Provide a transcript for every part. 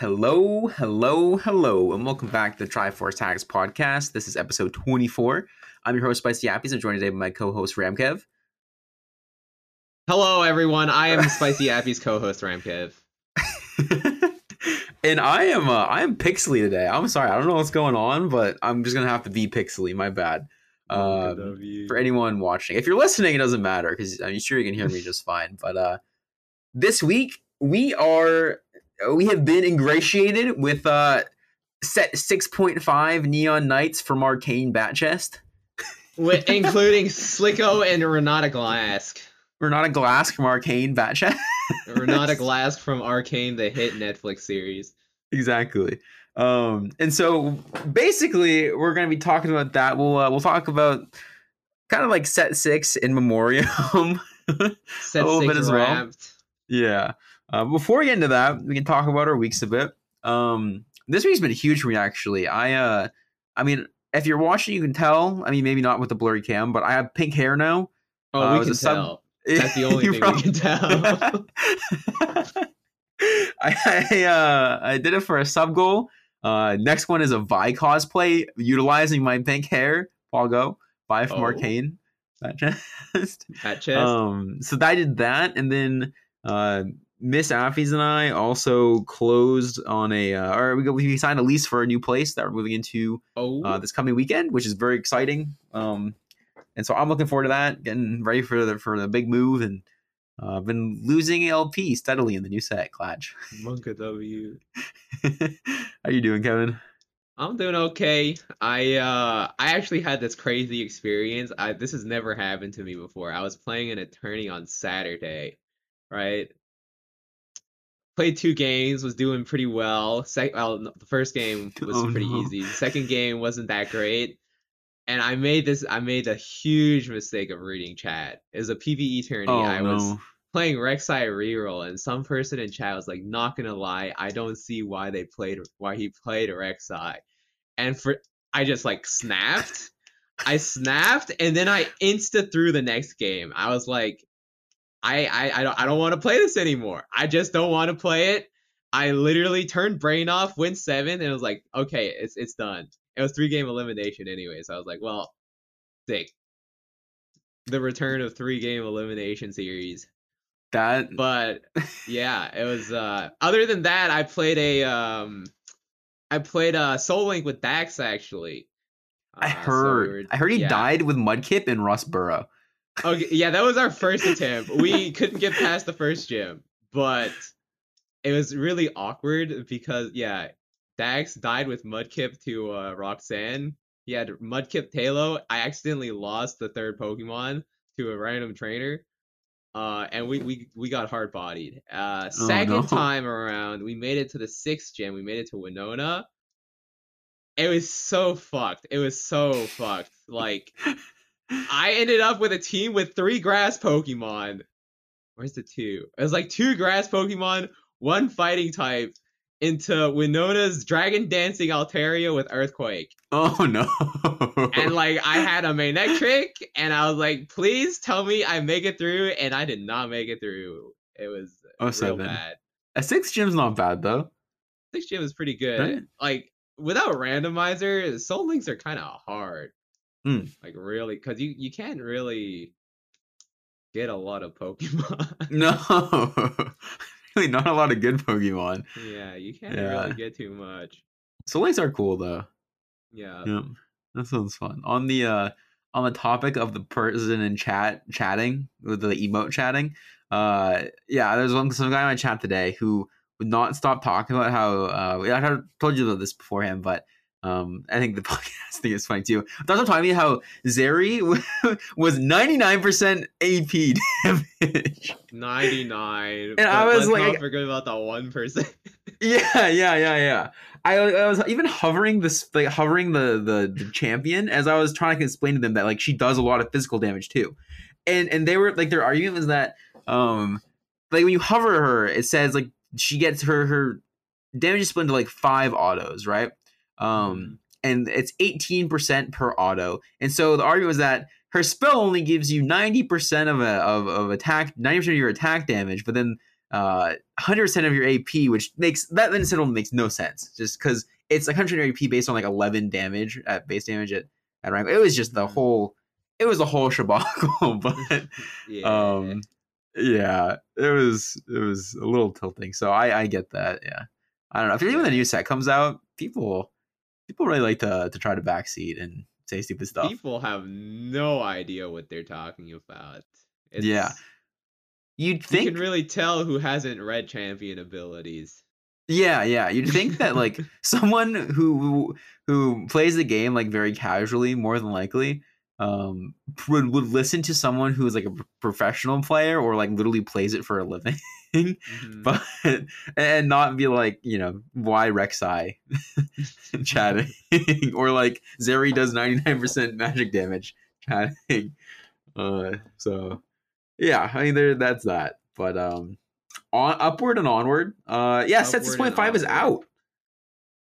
Hello, hello, hello, and welcome back to the Triforce Tags podcast. This is episode 24. I'm your host, Spicy Appies. I'm joined today by my co host, Ramkev. Hello, everyone. I am Spicy Appy's co-host Ramkev. and I am uh, I am Pixely today. I'm sorry, I don't know what's going on, but I'm just gonna have to be Pixely. My bad. Um, for anyone watching, if you're listening, it doesn't matter because I'm sure you can hear me just fine. But uh, this week we are we have been ingratiated with uh, set 6.5 Neon Nights from Arcane Bat Chest, With, including Slicko and Renata Glask. Renata Glass from Arcane Bat Chest. Renata Glask from Arcane, the hit Netflix series. exactly. Um, and so basically, we're going to be talking about that. We'll uh, we'll talk about kind of like set six in memoriam. Set A little six bit as well. yeah. Uh, before we get into that, we can talk about our weeks a bit. Um, this week's been huge for me actually. I uh, I mean, if you're watching, you can tell. I mean, maybe not with the blurry cam, but I have pink hair now. Oh, Uh, we can sub- tell. That's the only thing prob- we can tell. I I, uh, I did it for a sub goal. Uh, next one is a Vi cosplay utilizing my pink hair. Pogo, Vi from Oh. Arcane. That just. That chest. um, so I did that, and then uh, Miss Affies and I also closed on a, uh, or we, go, we signed a lease for a new place that we're moving into oh, uh, this coming weekend, which is very exciting. Um, and so I'm looking forward to that, getting ready for the for the big move, and uh, I've been losing LP steadily in the new set, Clatch. Monka W. How you doing, Kevin? I'm doing okay. I uh I actually had this crazy experience. I this has never happened to me before. I was playing an attorney on Saturday, right? Played two games, was doing pretty well. Sec- well, no, the first game was Oh, pretty no. easy. The second game wasn't that great. And I made this I made a huge mistake of reading chat. It was a PBE tourney. Oh I was no! playing Rek'Sai reroll, and some person in chat was like, "Not gonna lie, I don't see why they played why he played Rek'Sai," and for I just like snapped. I snapped, and then I insta through the next game. I was like, I I I don't I don't want to play this anymore. I just don't want to play it. I literally turned brain off, went seven, and it was like, okay, it's it's done. It was three game elimination anyway, so I was like, well, sick. The return of three game elimination series That but yeah it was uh other than that i played a um i played uh soul link with dax actually I Uh, so heard. we were- I heard he yeah. died with Mudkip and in Rustboro. Okay yeah that was our first attempt. We couldn't get past the first gym but it was really awkward because yeah dax died with mudkip to uh roxanne. He had mudkip Taillow. I accidentally lost the third pokemon to a random trainer uh and we we, we got hard bodied uh Oh, second no. time around we made it to the sixth gym. We made it to winona. It was so fucked. It was so fucked. Like I ended up with a team with three grass Pokemon. Where's the two? It was like two grass Pokemon, one fighting type, into Winona's Dragon Dancing Altaria with Earthquake. Oh no! And like I had a Manectric, and I was like, please tell me I make it through, and I did not make it through. It was Oh, real seven. bad. a six gym's not bad though. Six gym is pretty good. Right. Like without randomizer, Soul Links are kind of hard. Hmm. Like really, because you you can't really get a lot of Pokemon. No, really not a lot of good Pokemon. yeah, you can't Yeah. really get too much. Links are cool though. Yeah. Yep. That sounds fun. On the uh on the topic of the person in chat chatting with the emote chatting, uh yeah, there's one some guy in my chat today who would not stop talking about how uh I told you about this beforehand, but um I think the podcast thing is funny too. But also talking about how Zeri was 99% AP damage. 99. And I was like- not forget about the one person. Yeah, yeah, yeah, yeah. I, I was even hovering this, like hovering the, the the champion as I was trying to explain to them that like she does a lot of physical damage too, and and they were like their argument was that um like when you hover her, it says like she gets her her damage is split into like five autos, right? Um, and it's eighteen percent per auto, and so the argument was that her spell only gives you ninety percent of a of, of attack, ninety percent of your attack damage, but then uh 100% of your AP, which makes that then still makes no sense. Just because it's like 100 AP based on like 11 damage at base damage at, at rank. It was just the Mhm. whole it was a whole shabacle, but Yeah. um yeah, it was it was a little tilting. So I I get that. Yeah. I don't know. If even the new set comes out, people people really like to to try to backseat and say stupid stuff. People have no idea what they're talking about. It's, Yeah. You'd You can really tell who hasn't read champion abilities. Yeah, yeah. You'd think that like someone who who plays the game like very casually, more than likely, um, would would listen to someone who is like a professional player or like literally plays it for a living, Mhm. but and not be like you know why Rek'Sai chatting or like Zeri does ninety nine percent magic damage chatting. Uh, so yeah, I mean there that's that, but um on upward and onward. Uh, yeah, set Upward six and point five is out.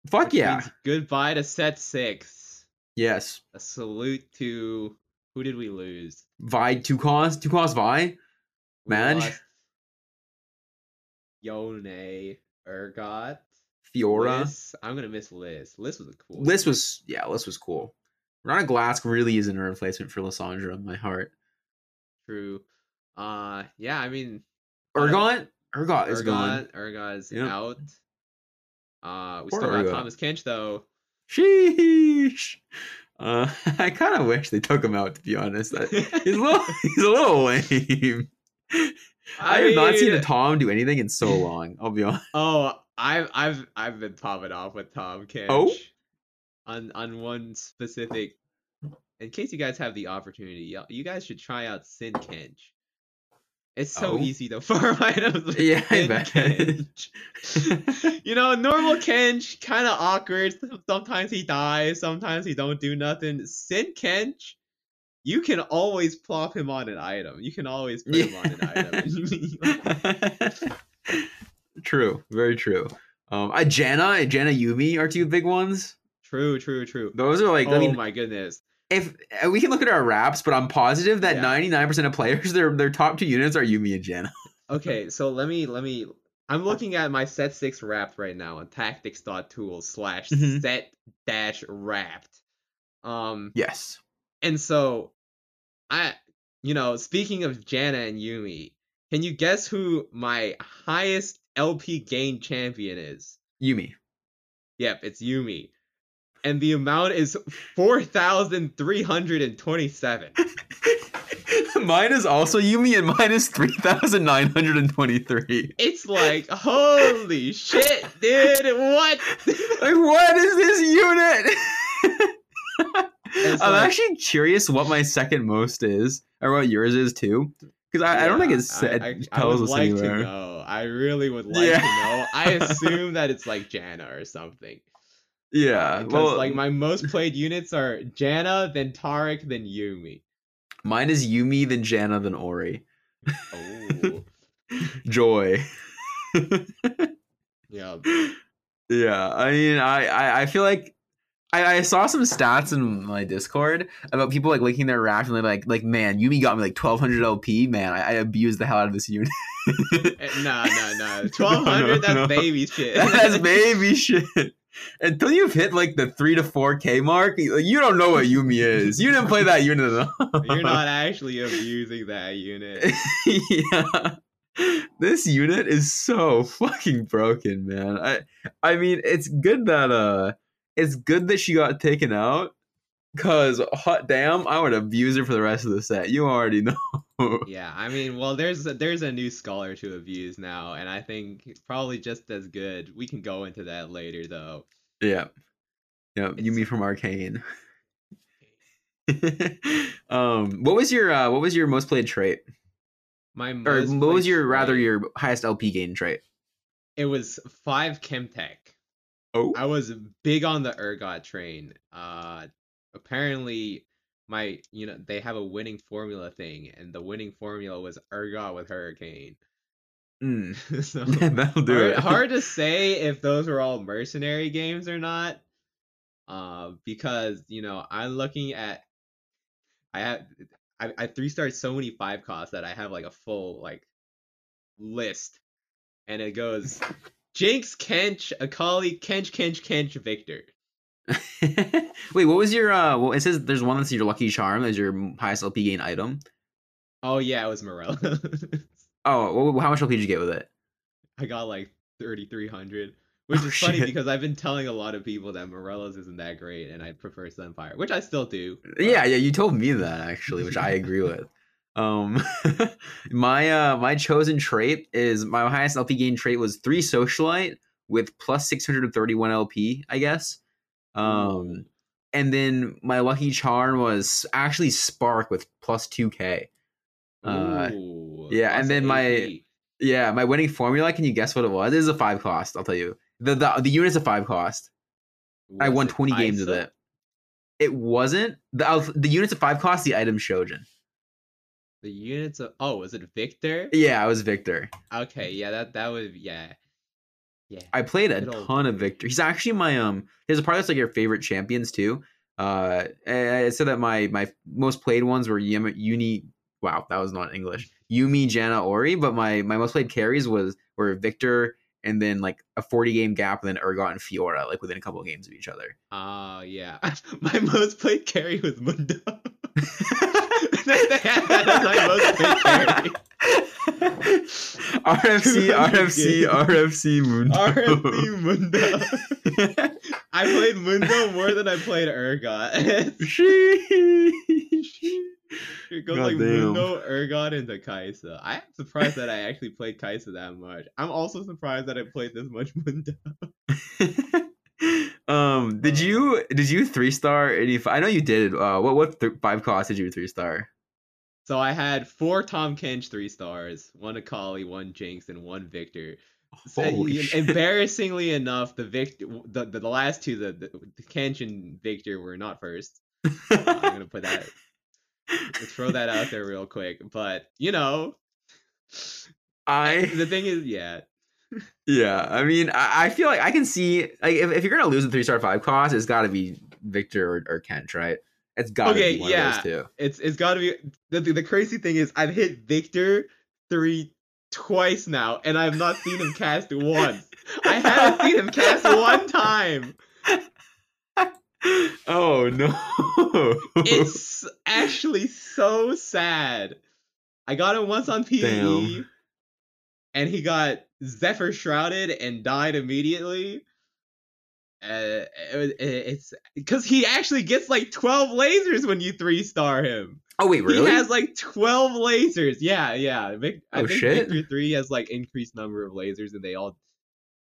Fuck Which yeah. goodbye to set six. Yes. A salute to who did we lose? Vi two cost two cost Vi. Lost Yone, Urgot, Fiora. Liz. I'm gonna miss Liz. Liz was a cool. Liz was yeah, Liz was cool. Rana Glask really isn't a replacement for Lissandra in my heart. True. Uh, yeah. I mean, Urgot? Urgot is gone. Urgot. Urgot is Yep. out. Uh, we Poor still got Thomas Kench though. Sheesh. Uh, I kind of wish they took him out. To be honest, I- he's a little he's a little lame. I, have not seen a Tahm do anything in so long. I'll be honest. Oh, I've I've I've been popping off with Tahm Kench. Oh? On on one specific. In case you guys have the opportunity, you guys should try out Sin Kench. It's so Oh? easy to farm items. With Yeah, I bet. Kench. you know, normal Kench kind of awkward. Sometimes he dies. Sometimes he don't do nothing. Sin Kench. You can always plop him on an item. You can always put him on an item. true, very true. Um, uh, Janna and Janna Yuumi are two big ones. True, true, true. Those are like, oh I mean, my goodness. if uh, we can look at our wraps, but I'm positive that Yeah. 99% of players, their their top two units are Yuumi and Janna. Okay, so let me let me. I'm looking at my set six wrapped right now on tactics.tools slash Mhm. set dash wrapped. Um, Yes. And so I, you know, speaking of Janna and Yuumi, can you guess who my highest LP gain champion is? Yuumi. Yep, it's Yuumi. And the amount is 4,327. mine is also Yuumi and mine is 3,923. It's like, holy shit, dude, what? Like, what is this unit? I'm like- actually curious what my second most is, or what yours is too. Because I, I don't think it's it I, I, I would us like anywhere. to know. I really would like Yeah. to know. I assume that it's like Janna or something. Yeah, Because well, like my most played units are Janna, then Taric, then Yuumi. mine is Yuumi, then Janna, then Ori. Oh, Joy. yeah. yeah, I mean, I, I, I feel like I, I saw some stats in my Discord about people like linking their raft and they're like, like, man, Yuumi got me like 1200 LP. Man, I, I abused the hell out of this unit. Eh, Nah, nah, nah. Twelve hundred. no, no. That's baby shit. That's baby shit. Until you've hit like the three to four K mark, like, you don't know what Yuumi is. You didn't play that unit at all. You're not actually abusing that unit. yeah. This unit is so fucking broken, man. I I mean, it's good that uh it's good that she got taken out cuz hot damn, I would abuse her for the rest of the set. You already know. Yeah, I mean, well, there's a, there's a new scholar to abuse now, and I think probably just as good. We can go into that later, though. yeah. Yeah, It's- Yuumi from Arcane. um what was your uh what was your most played trait? My Or what was your rather your highest LP gain trait? It was five Chemtech. Oh. I was big on the Urgot train. Uh, apparently, my you know they have a winning formula thing, and the winning formula was Urgot with Hurricane. Mm. so That'll do hard, it. hard to say if those were all mercenary games or not. Uh, because you know I'm looking at, I have I, I three starred so many five costs that I have like a full like list and it goes Jinx, Kench, Akali, Kench, Kench, Kench, Viktor. Wait, what was your uh? Well, it says there's one that's your lucky charm as your highest LP gain item. Oh yeah, it was Morello. Oh, wh- how much LP did you get with it? I got like 3,300, which Oh, is funny shit. because I've been telling a lot of people that Morello's isn't that great, and I prefer Sunfire, which I still do. but- Yeah, yeah, you told me that actually, which I agree with. Um, my uh my chosen trait is my highest LP gain trait was three socialite with plus six hundred and thirty one LP, I guess. Um, and then my lucky charm was actually Spark with plus two K. Uh, Ooh, yeah, and then my- AP. Yeah, my winning formula. Can you guess what it was? It is a five cost. I'll tell you. The the the unit's a five cost. I won twenty games with it. It wasn't the the unit's a five cost. The item Shojin. The units of oh, was it Viktor? Yeah, I was Viktor. Okay, yeah, that that would yeah, yeah. I played a Good old ton of Viktor. He's actually my um. There's a part that's like your favorite champions too. Uh, I said that my my most played ones were Yuumi. Uni. Wow, that was not English. Yuumi, Janna, Ori. But my my most played carries was were Viktor, and then like a 40 game gap, and then Urgot and Fiora, like within a couple of games of each other. Oh yeah, my most played carry was Mundo. That's my most carry. RFC, RFC, RFC, Mundo. RFC Mundo. I played Mundo more than I played Urgot. It goes like Goddamn. Mundo, Urgot, into Kai'Sa. I am surprised that I actually played Kai'Sa that much. I'm also surprised that I played this much Mundo. um, did you did you three star any? I know you did. Uh, what what th- five cost did you three star? So I had four Tahm Kench three stars, one Akali, one Jinx, and one Viktor. So, shit. Embarrassingly enough, the Viktor, the, the, the last two, the, the, the Kench and Viktor were not first. Uh, I'm gonna put that, throw that out there real quick. But you know, I the thing is, yeah, yeah. I mean, I, I feel like I can see like if, if you're gonna lose a three star five cost, it's got to be Viktor or, or Kent, right? It's got to Okay, be one yeah. of those two. it's it's got to be. The, the the crazy thing is, I've hit Viktor three twice now, and I've not seen him cast once. I haven't seen him cast one time. oh no! it's actually so sad. I got him once on PBE. And he got Zephyr shrouded and died immediately. Uh, it it- it's because he actually gets like twelve lasers when you three star him. oh wait, really? He has like twelve lasers. Yeah, yeah. Vic, I Oh, think shit. Viktor three has like increased number of lasers, and they all.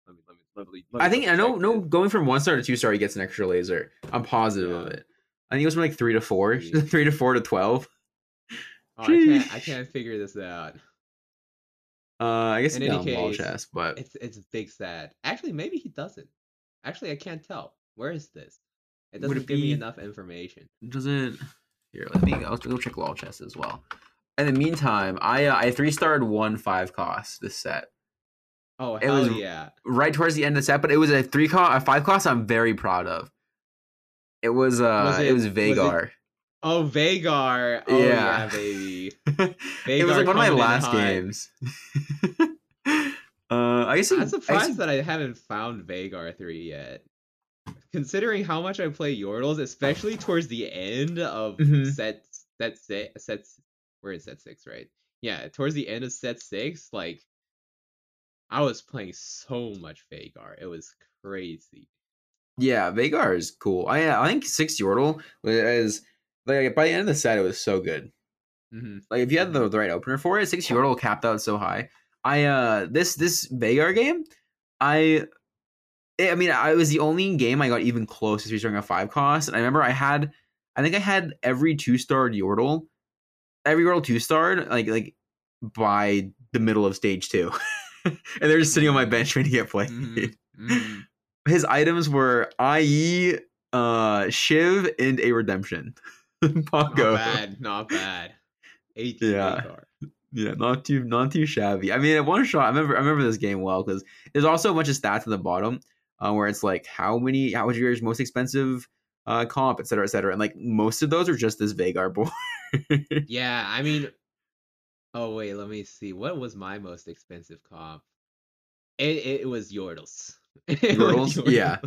Let me let me let me. let me I think I know. No, going from one star to two star, he gets an extra laser. I'm positive of it. I think it was from like three to four, Yeah. three to four to twelve. Oh, I can't. I can't figure this out. Uh, I guess In it's any case, chest, but It's it's big sad. Actually, maybe he doesn't. Actually, I can't tell. Where is this? It doesn't it give me enough information. does it? Here, let me. I'll go check wall chest as well. In the meantime, I uh, I three starred one five cost this set Oh It hell was- yeah! right towards the end of the set, but it was a three cost, a five cost. I'm very proud of. It was uh, Was it, it- was was it- Veigar. Oh Veigar! Oh yeah, Yeah. baby. it was Veigar like one of my last games. uh, I guess it- I I'm guess surprised it- that I haven't found Veigar three yet. Considering how much I play Yordles, especially towards the end of Mhm. set set six, set we're in set six, right? Yeah, towards the end of set six, like I was playing so much Veigar, it was crazy. Yeah, Veigar is cool. I I think six Yordle was like by the end of the set, it was so good. hmm Like if you had the, the right opener for it, six Yordle capped out so high. I uh this this Veigar game, I I mean I was the only game I got even close to three starring a five cost. And I remember I had I think I had every two starred Yordle, every Yordle two starred like like by the middle of stage two. and they're just sitting on my bench trying to get played. Mhm. Mhm. His items were IE, uh, Shiv, and a redemption. Not bad, not bad. 18 Yeah. Yeah, not too not too shabby. I mean, at one shot, I remember I remember this game well because there's also a bunch of stats at the bottom uh, where it's like how many how was your most expensive uh, comp, et cetera, et cetera, and like most of those are just this Veigar board. Yeah, I mean, oh wait, let me see. What was my most expensive comp? It, it was Yordles. Yordles? Yeah.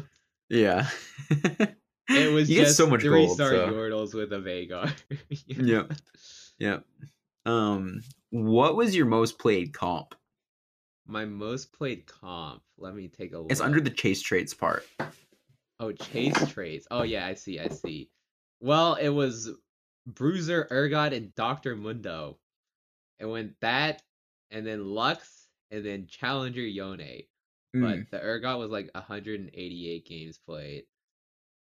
Yeah. It was You get just so much three gold, star so- Yordles with a Veigar. Yep. Yep. Um, what was your most played comp? My most played comp. Let me take a look. It's under the chase traits part. Oh, chase traits. Oh yeah, I see, I see. Well, it was Bruiser, Urgot, and Doctor Mundo. It went that, and then Lux, and then Challenger Yone. Mm. But the Urgot was like 188 games played,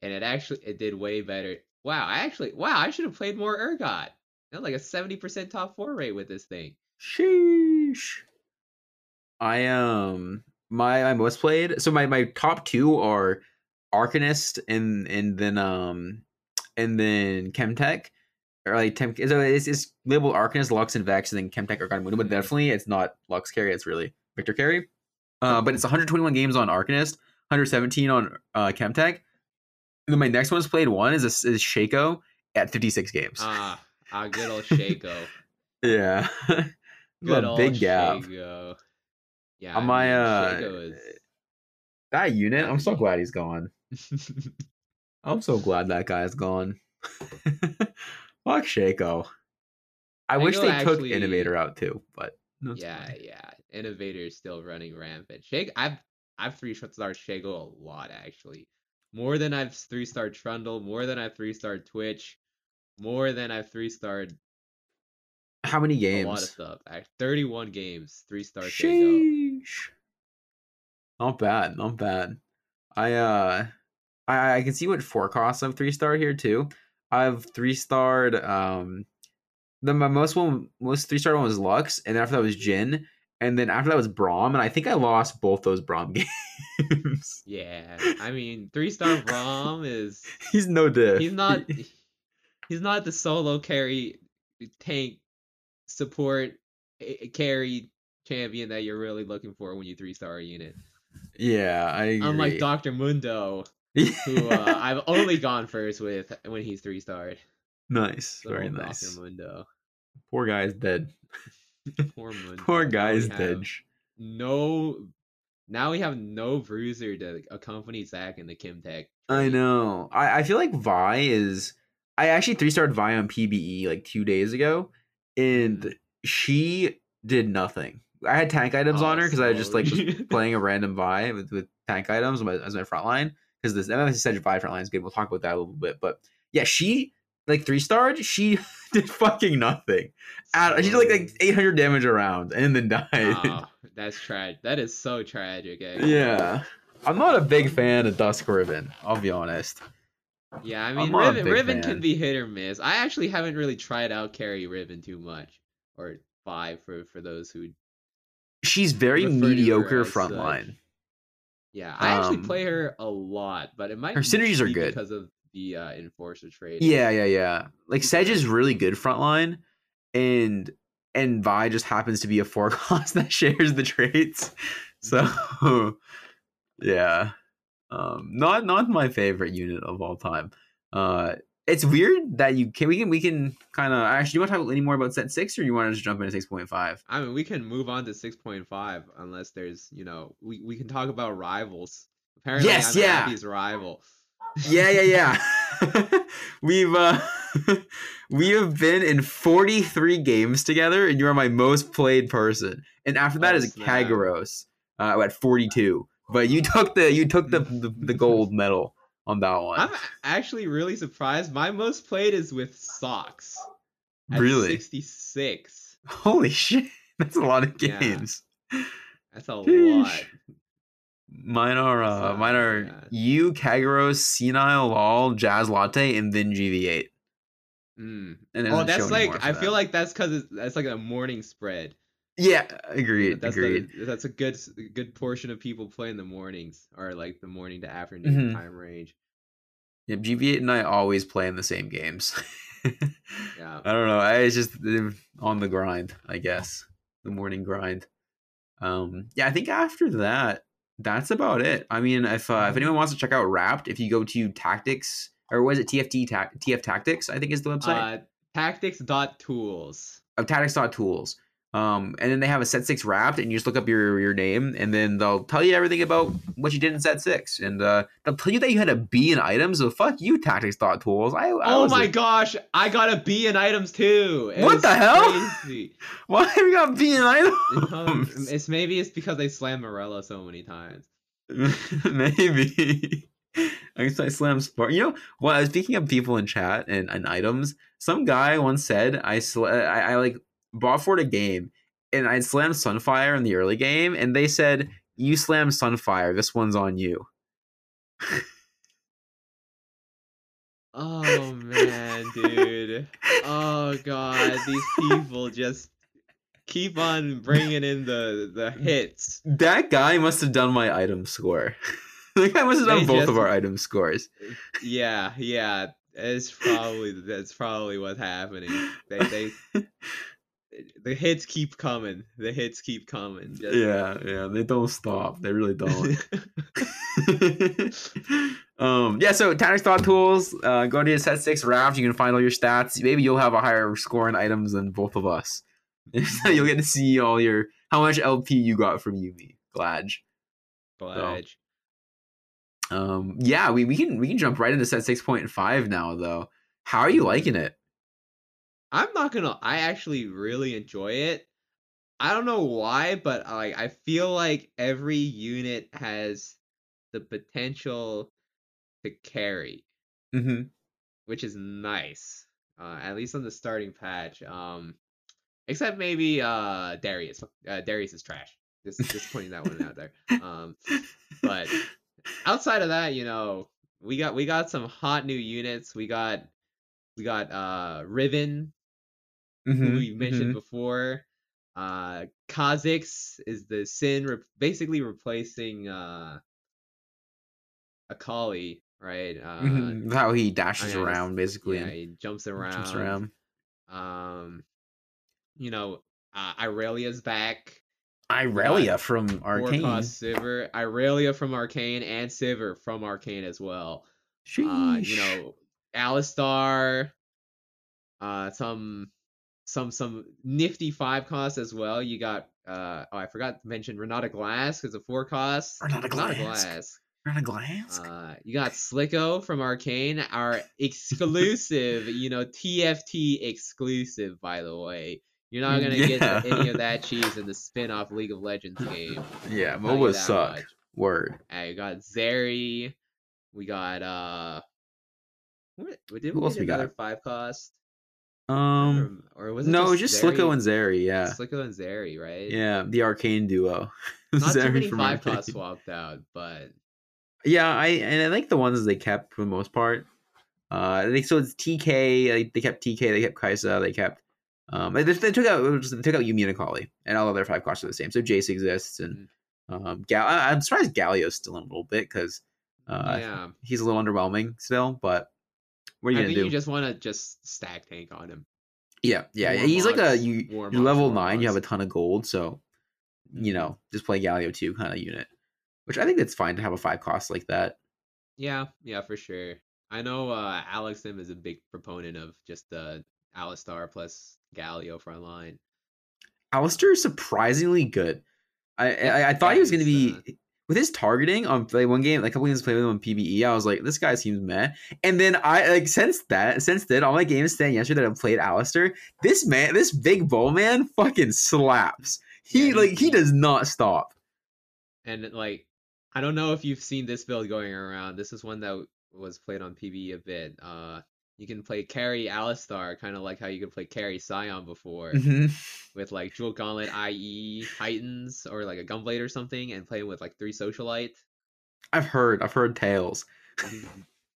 and it actually it did way better. Wow, I actually wow I should have played more Urgot. That's like a 70% top four rate with this thing. Sheesh. I um my my most played. So my my top two are Arcanist and and then um and then Chemtech. Or like Tem- so it's, it's labeled Arcanist, Lux, and Vex, and then Chemtech or Mundo, but Mhm. definitely it's not Lux carry. It's really Viktor carry. Uh, but it's 121 games on Arcanist, 117 on uh, Chemtech. My next one's played one is a, is Shaco at 56 games. Ah, ah, good old Shaco. yeah, Good a old big gap. Shaco. Yeah, On I my uh, Shaco that unit, I'm so glad he's gone. I'm so glad that guy's gone. Fuck Shaco. I wish Shaco they took Innovator out too, but no, yeah, fine. yeah. Innovator is still running rampant. Shake, I've I've three star Shaco a lot actually, more than I've three star Trundle, more than I've three star Twitch, more than I've three starred How many games? a lot of games? stuff. I, Thirty one games, three star. Sheesh. Not bad, not bad. I uh I I can see what forecasts of three star here too. I've three starred um the my most one most three star one was Lux, and then after that was Jhin, and then after that was Braum, and I think I lost both those Braum games. Yeah, I mean three star Rom is he's no diff. he's not he's not the solo carry tank support carry champion that you're really looking for when you three star a unit. yeah, I agree. Unlike Doctor Mundo, who uh, I've only gone first with when he's three starred. nice, Good very nice. Doctor Mundo. Poor guy's dead. Poor Mundo. Poor guy's dead. No, now we have no bruiser to accompany Zac in the Chemtech. I know. I, I feel like Vi is. I actually three starred Vi on PBE like two days ago, and she did nothing. I had tank items Oh, on her because I was just like was playing a random Vi with, with tank items as my, as my front line because this MMS said Vi front line is good. We'll talk about that a little bit, but yeah, she like three starred. She did fucking nothing. At, she did like like eight hundred damage around and then died. Oh, that's tragic. That is so tragic. actually. yeah, I'm not a big fan of Dusk Ribbon. I'll be honest. Yeah, I mean, Riven, Riven can be hit or miss. I actually haven't really tried out carry Riven too much, or five for for those who. She's very Refer to her mediocre as front such. line. Yeah, I actually Um, play her a lot, but it might her synergies are good. because of the uh, enforcer trade. Yeah, yeah, yeah. Like Sedge is really good frontline, and and Vi just happens to be a four cost that shares the traits. So yeah, um, not not my favorite unit of all time. Uh, it's weird that you can we can we can kind of actually. Do you want to talk any more about set six, or you want to just jump into six point five? I mean, we can move on to six point five unless there's, you know, we, we can talk about rivals. Apparently, Yes, I'm yeah. Abby's rival. Yeah, yeah, yeah. We've uh we have been in 43 games together and you are my most played person. And after that Oh, is snap. Kagros uh, at 42. But you took the you took the the, the gold medal on that one. I'm actually really surprised. My most played is with socks. Really? 66. Holy shit. That's a lot of Yeah. games. That's a Sheesh. lot. Mine are uh mine are you, Kagros, Senile, Lol, Jazz Latte, and then GV8. Mm. And Oh, that's like I that. feel like that's because it's that's like a morning spread. Yeah, agreed. That's agreed. The, that's a good good portion of people play in the mornings or like the morning to afternoon Mhm. time range. Yeah, GV8 and I always play in the same games. Yeah. I don't know. I it's just on the grind, I guess. The morning grind. Um, yeah, I think after that, that's about it. I mean, if uh, if anyone wants to check out Wrapped, if you go to Tactics or was it TFT ta- TF Tactics? I think is the website. Uh, tactics dot tools. of tactics.tools. Um, and then they have a set six wrapped, and you just look up your your name, and then they'll tell you everything about what you did in set six, and uh, they'll tell you that you had a B in items. So fuck you, tactics thought tools. I, I oh my a- gosh, I got a B in items too. It What the hell? Crazy. Why have you got B in Um, items? it's maybe it's because they slammed Morello so many times. Maybe. I guess I slam Spark. You know, well, speaking of people in chat and, and items, some guy once said I, sl- I I like bought for a game and I slammed Sunfire in the early game, and they said you slammed Sunfire. This one's on you. Oh man, dude. Oh god, these people just keep on bringing in the the hits. That guy must have done my item score. that guy must have done They both just- of our item scores. Yeah, yeah. It's probably that's probably what's happening. They they the hits keep coming. The hits keep coming. Just- Yeah, yeah, they don't stop. They really don't. um, yeah, so Tanner's Thought Tools, uh, go to set six raft. You can find all your stats. Maybe you'll have a higher score in items than both of us. you'll get to see all your how much LP you got from Yuumi. Glad. Pledge. Um, yeah, we, we can we can jump right into set six point five now though. How are you liking it? I'm not gonna. I actually really enjoy it. I don't know why, but like I feel like every unit has the potential to carry, Mm-hmm. which is nice. Uh, at least on the starting patch. Um, except maybe uh Darius. Uh, Darius is trash. Just just pointing that one out there. Um, but outside of that, you know, we got we got some hot new units. We got we got uh Riven, Mm-hmm. who we mentioned before. Uh, Kha'Zix is the Sin, re- basically replacing uh, Akali, right? Uh, Mm-hmm. How he dashes I around basically. Yeah, he jumps around. jumps around. Um, you know, uh, Irelia's back. Irelia from Four Arcane. Sivir. Irelia from Arcane and Sivir from Arcane as well. uh, you know, Alistar, uh, some some some nifty five costs as well. You got uh oh I forgot to mention Renata Glass because of four costs. Renata Glass. Renata Glass. Run a glance. Uh, you got Slicko from Arcane, our exclusive, you know, TFT exclusive, by the way. You're not gonna Yeah. get any of that cheese in the spin-off League of Legends game. yeah, I'll tell you MOBAs that suck. much. Word. Uh, we got Zeri. We got uh. What, did Who we else get we got? another five cost? Um, or, or was it no, just, just Zeri? Slicko and Zeri. Yeah, Slicko and Zeri, right? yeah, the Arcane duo. Not too many five Arcane. swapped out, but Yeah, I and I like the ones they kept for the most part. Uh, they so it's TK. Like, they kept TK. They kept Kai'Sa. They kept. Um, they, they took out they took out Yuumi and Akali, and all other five costs are the same. So Jace exists, and um, Gal. I, I'm surprised Galio's still in a little bit because uh, yeah. he's a little underwhelming still. But what are you I gonna think do? you just want to just stack tank on him. yeah, yeah, he's like a you. Mods, level nine. You have a ton of gold, so you know just play Galio two kind of unit, which I think it's fine to have a five cost like that. Yeah, yeah, for sure. I know uh, Alex Sim is a big proponent of just the Alistar plus Galio front line. Alistar is surprisingly good. I I, I thought yeah, he was going to he's, be with his targeting on like one game, like a couple games played with him on PBE. I was like, this guy seems meh. And then I like since that, since then, all my games saying yesterday that I played Alistar, this man, this big bull man, fucking slaps. He Yeah, like he does not stop. And like, I don't know if you've seen this build going around. This is one that was played on PBE a bit. Uh, you can play carry Alistar, kind of like how you could play carry Sion before, Mhm. with like Jewel Gauntlet, IE Titans, or like a Gunblade or something, and playing with like three Socialite. I've heard, I've heard tales.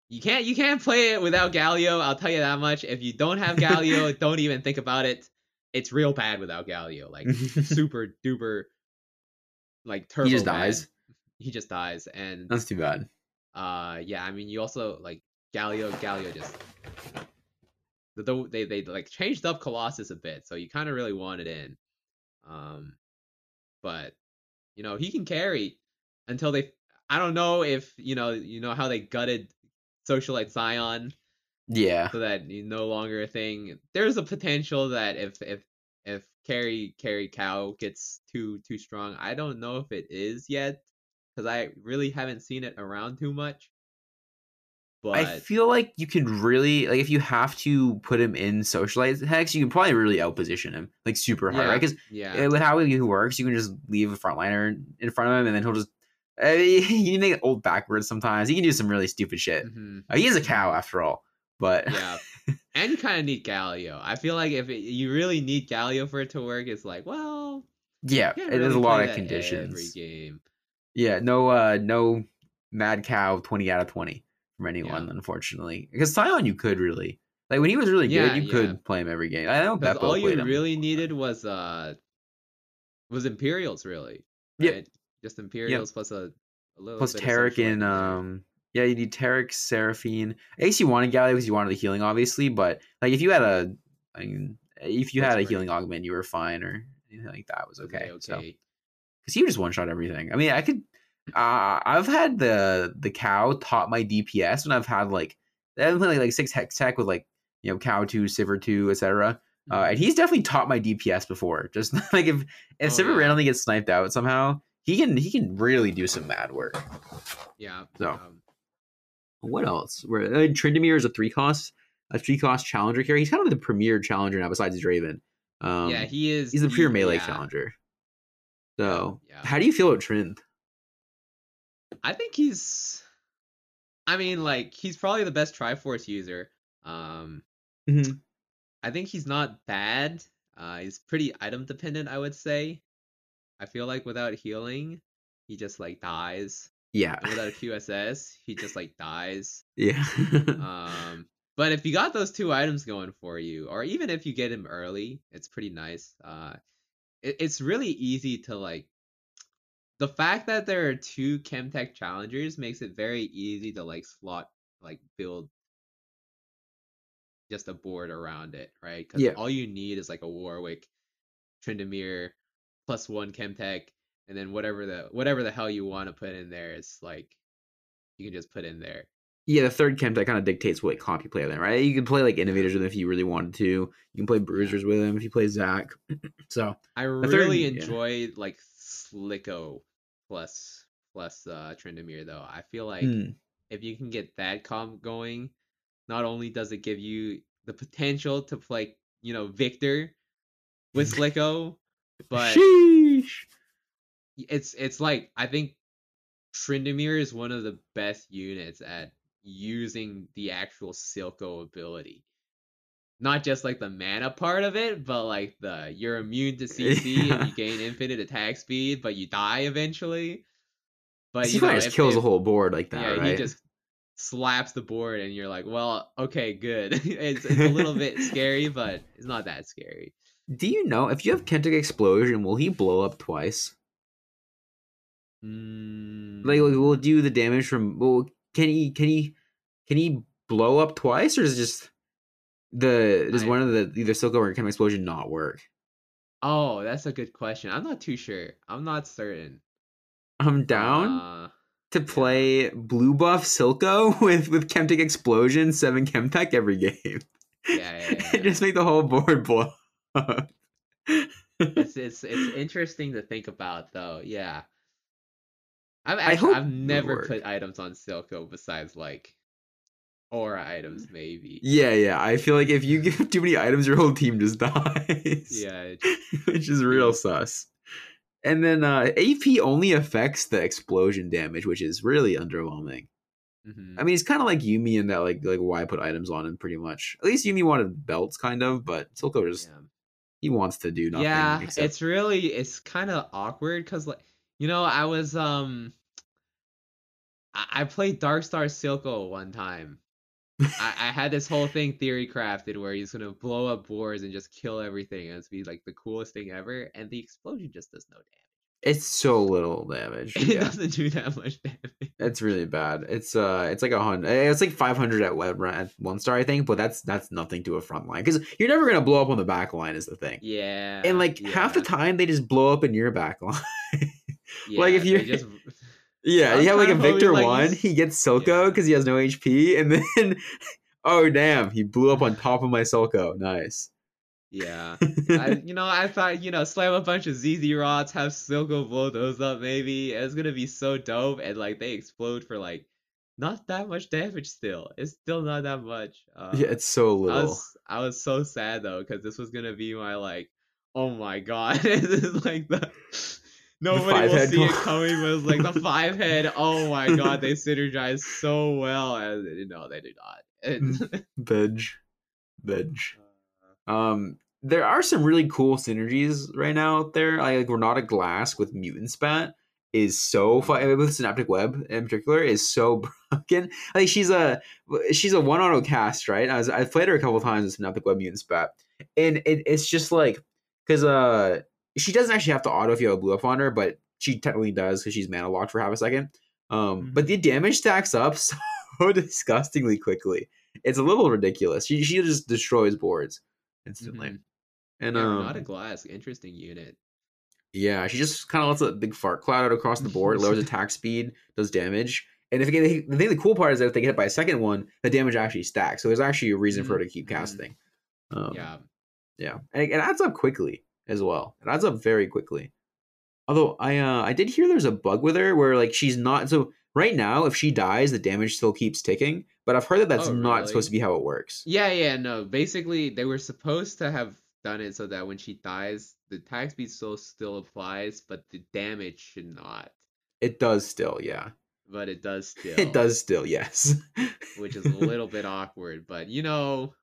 You can't you can't play it without Galio. I'll tell you that much. If you don't have Galio, don't even think about it. It's real bad without Galio. Like super duper like turbo. he just bad. dies. He just dies. And That's too bad. uh yeah, I mean you also like Galio Galio just the, the they they like changed up Colossus a bit, so you kind of really want it in. Um but you know, he can carry until they I don't know if, you know, you know how they gutted Socialite Sion Yeah. so that he's no longer a thing. There's a potential that if if if carry carry cow gets too too strong. I don't know if it is yet because I really haven't seen it around too much. But I feel like you could really like if you have to put him in socialized hex, you can probably really outposition him like super hard, yeah, right? Because yeah, with how he works, you can just leave a frontliner in front of him, and then he'll just uh, he can make it old backwards sometimes. He can do some really stupid shit. mhm, Uh, he is a cow after all, but yeah. and you kind of need Galio. I feel like if it, you really need Galio for it to work, it's like well, yeah, you is a lot of conditions. Every game. Yeah, no, uh, no mad cow twenty out of twenty from anyone, Yeah. unfortunately. Because Sion, you could really like when he was really Yeah, good, you yeah. could play him every game. I know Beppo all you played him. really needed was uh was Imperials really. Yep. right? Just Imperials plus a, a little Plus Taric and in um, yeah, you need Taric, Seraphine. I guess you wanted Galio because you wanted the healing, obviously. But like, if you had a, I mean, if you That's had a right. healing augment, you were fine, or anything like that was okay. they So okay. because he would just one shot everything. I mean, I could. Uh, I've had the the cow top my DPS when I've had like I've played like, like six hex tech with like you know cow two, Sivir two, etc. Uh, and he's definitely taught my DPS before. Just like if if Oh, Sivir yeah. randomly gets sniped out somehow, he can he can really do some mad work. yeah. So. um, What else? Where uh, Tryndamere is a three cost a three cost challenger here. He's kind of the premier challenger now besides Draven. Um, yeah, he is. he's the he- pure melee yeah. challenger. So, Yeah. how do you feel about Trind? I think he's. I mean, like he's probably the best Triforce user. Um, Mhm. I think he's not bad. Uh, he's pretty item dependent, I would say. I feel like without healing, he just like dies. Yeah, And without a QSS, he just like dies. yeah. Um, but if you got those two items going for you, or even if you get him early, it's pretty nice. Uh, it, it's really easy to like. The fact that there are two Chemtech challengers makes it very easy to like slot like build just a board around it, right? Because Yeah. all you need is like a Warwick, Tryndamere, plus one Chemtech, and then whatever the whatever the hell you want to put in there is like you can just put in there. yeah, the third that kind of dictates what comp you play him, right? You can play like innovators with him if you really wanted to. You can play bruisers with him if you play Zac. so I third- really yeah. enjoy like Slicko plus plus uh Tryndamere though. I feel like hmm. if you can get that comp going, not only does it give you the potential to play, you know, Viktor with Slicko, but sheesh. it's it's like I think Tryndamere is one of the best units at using the actual Silco ability. Not just like the mana part of it, but like the you're immune to CC and you gain infinite attack speed, but you die eventually. But he you know, just if- kills if- the whole board like that, yeah, right? he just slaps the board, and you're like, well, okay, good. it's it's a little bit scary, but it's not that scary. Do you know if you have Kentic Explosion, will he blow up twice? Mm, Like, will do the damage from? Well, can he? Can he? Can he blow up twice, or is it just the? Does I- one of the either Silco or Kentic Explosion not work? oh, that's a good question. I'm not too sure. I'm not certain. I'm down Uh, to play blue buff Silco with with Chemtech Explosion seven Chemtech every game. yeah, yeah, yeah, just make the whole board blow. it's it's it's interesting to think about though. Yeah. I've actually, I've never put items on Silco besides like aura items maybe. yeah, yeah. I feel like if you give too many items, your whole team just dies. Yeah. which is real sus. And then uh, AP only affects the explosion damage, which is really underwhelming. mhm. I mean, it's kind of like Yuumi in that like like why put items on him pretty much. At least Yuumi wanted belts, kind of, but Silco just yeah. he wants to do nothing. yeah except, it's really it's kind of awkward because like you know i was um i, I played dark star silco one time I, I had this whole thing theory crafted where he's gonna blow up boards and just kill everything and it's be like the coolest thing ever and the explosion just does no damage it's so little damage. it Yeah, doesn't do that much damage it's really bad. It's uh, it's like a hundred. It's like five hundred at web at one star, I think. But that's that's nothing to a front line because you're never gonna blow up on the back line. Is the thing. yeah And like half the time, they just blow up in your back line. like, if you're- just Yeah, you have like a Sometimes I'll be Viktor like, one. He gets Silco Yeah. because he has no HP, and then oh damn, he blew up on top of my Silco. Nice. Yeah. I, you know, I thought, you know, slam a bunch of ZZ rods, have Silco blow those up, maybe. It's gonna be so dope, and like they explode for like not that much damage still. It's still not that much. Uh, yeah, it's so I little. was I was so sad though, because this was gonna be my like, oh my god, this is like the nobody will see it coming, but it's like the five head. Oh my god, they synergize so well, and no, they do not. It- Veg. Veg. Um, there are some really cool synergies right now out there. Like Renata Glass with Mutant Spat is so fun with Synaptic Web in particular is so broken. Like she's a she's a one auto cast, right? I was, I've played her a couple times with Synaptic Web Mutant Spat, and it, it's just like because uh she doesn't actually have to auto if you have a blue up on her, but she technically does because she's mana locked for half a second. Um, but the damage stacks up so disgustingly quickly. It's a little ridiculous. She she just destroys boards instantly. Mhm. And yeah, um, Renata Glass, interesting unit. yeah, she just kind of lets a big fart cloud out across the board, lowers attack speed, does damage. And if get, the thing, the cool part is that if they get hit by a second one, the damage actually stacks. So there's actually a reason for her to keep Mhm. casting. Um, yeah. yeah, and it, it adds up quickly as well. It adds up very quickly. Although I uh I did hear there's a bug with her where like she's not so right now if she dies the damage still keeps ticking. But I've heard that that's Oh, not really? supposed to be how it works. Yeah, yeah, no. Basically, they were supposed to have done it so that when she dies, the attack speed still still applies, but the damage should not. It does still, yeah. But it does still. It does still, yes. which is a little bit awkward. But you know,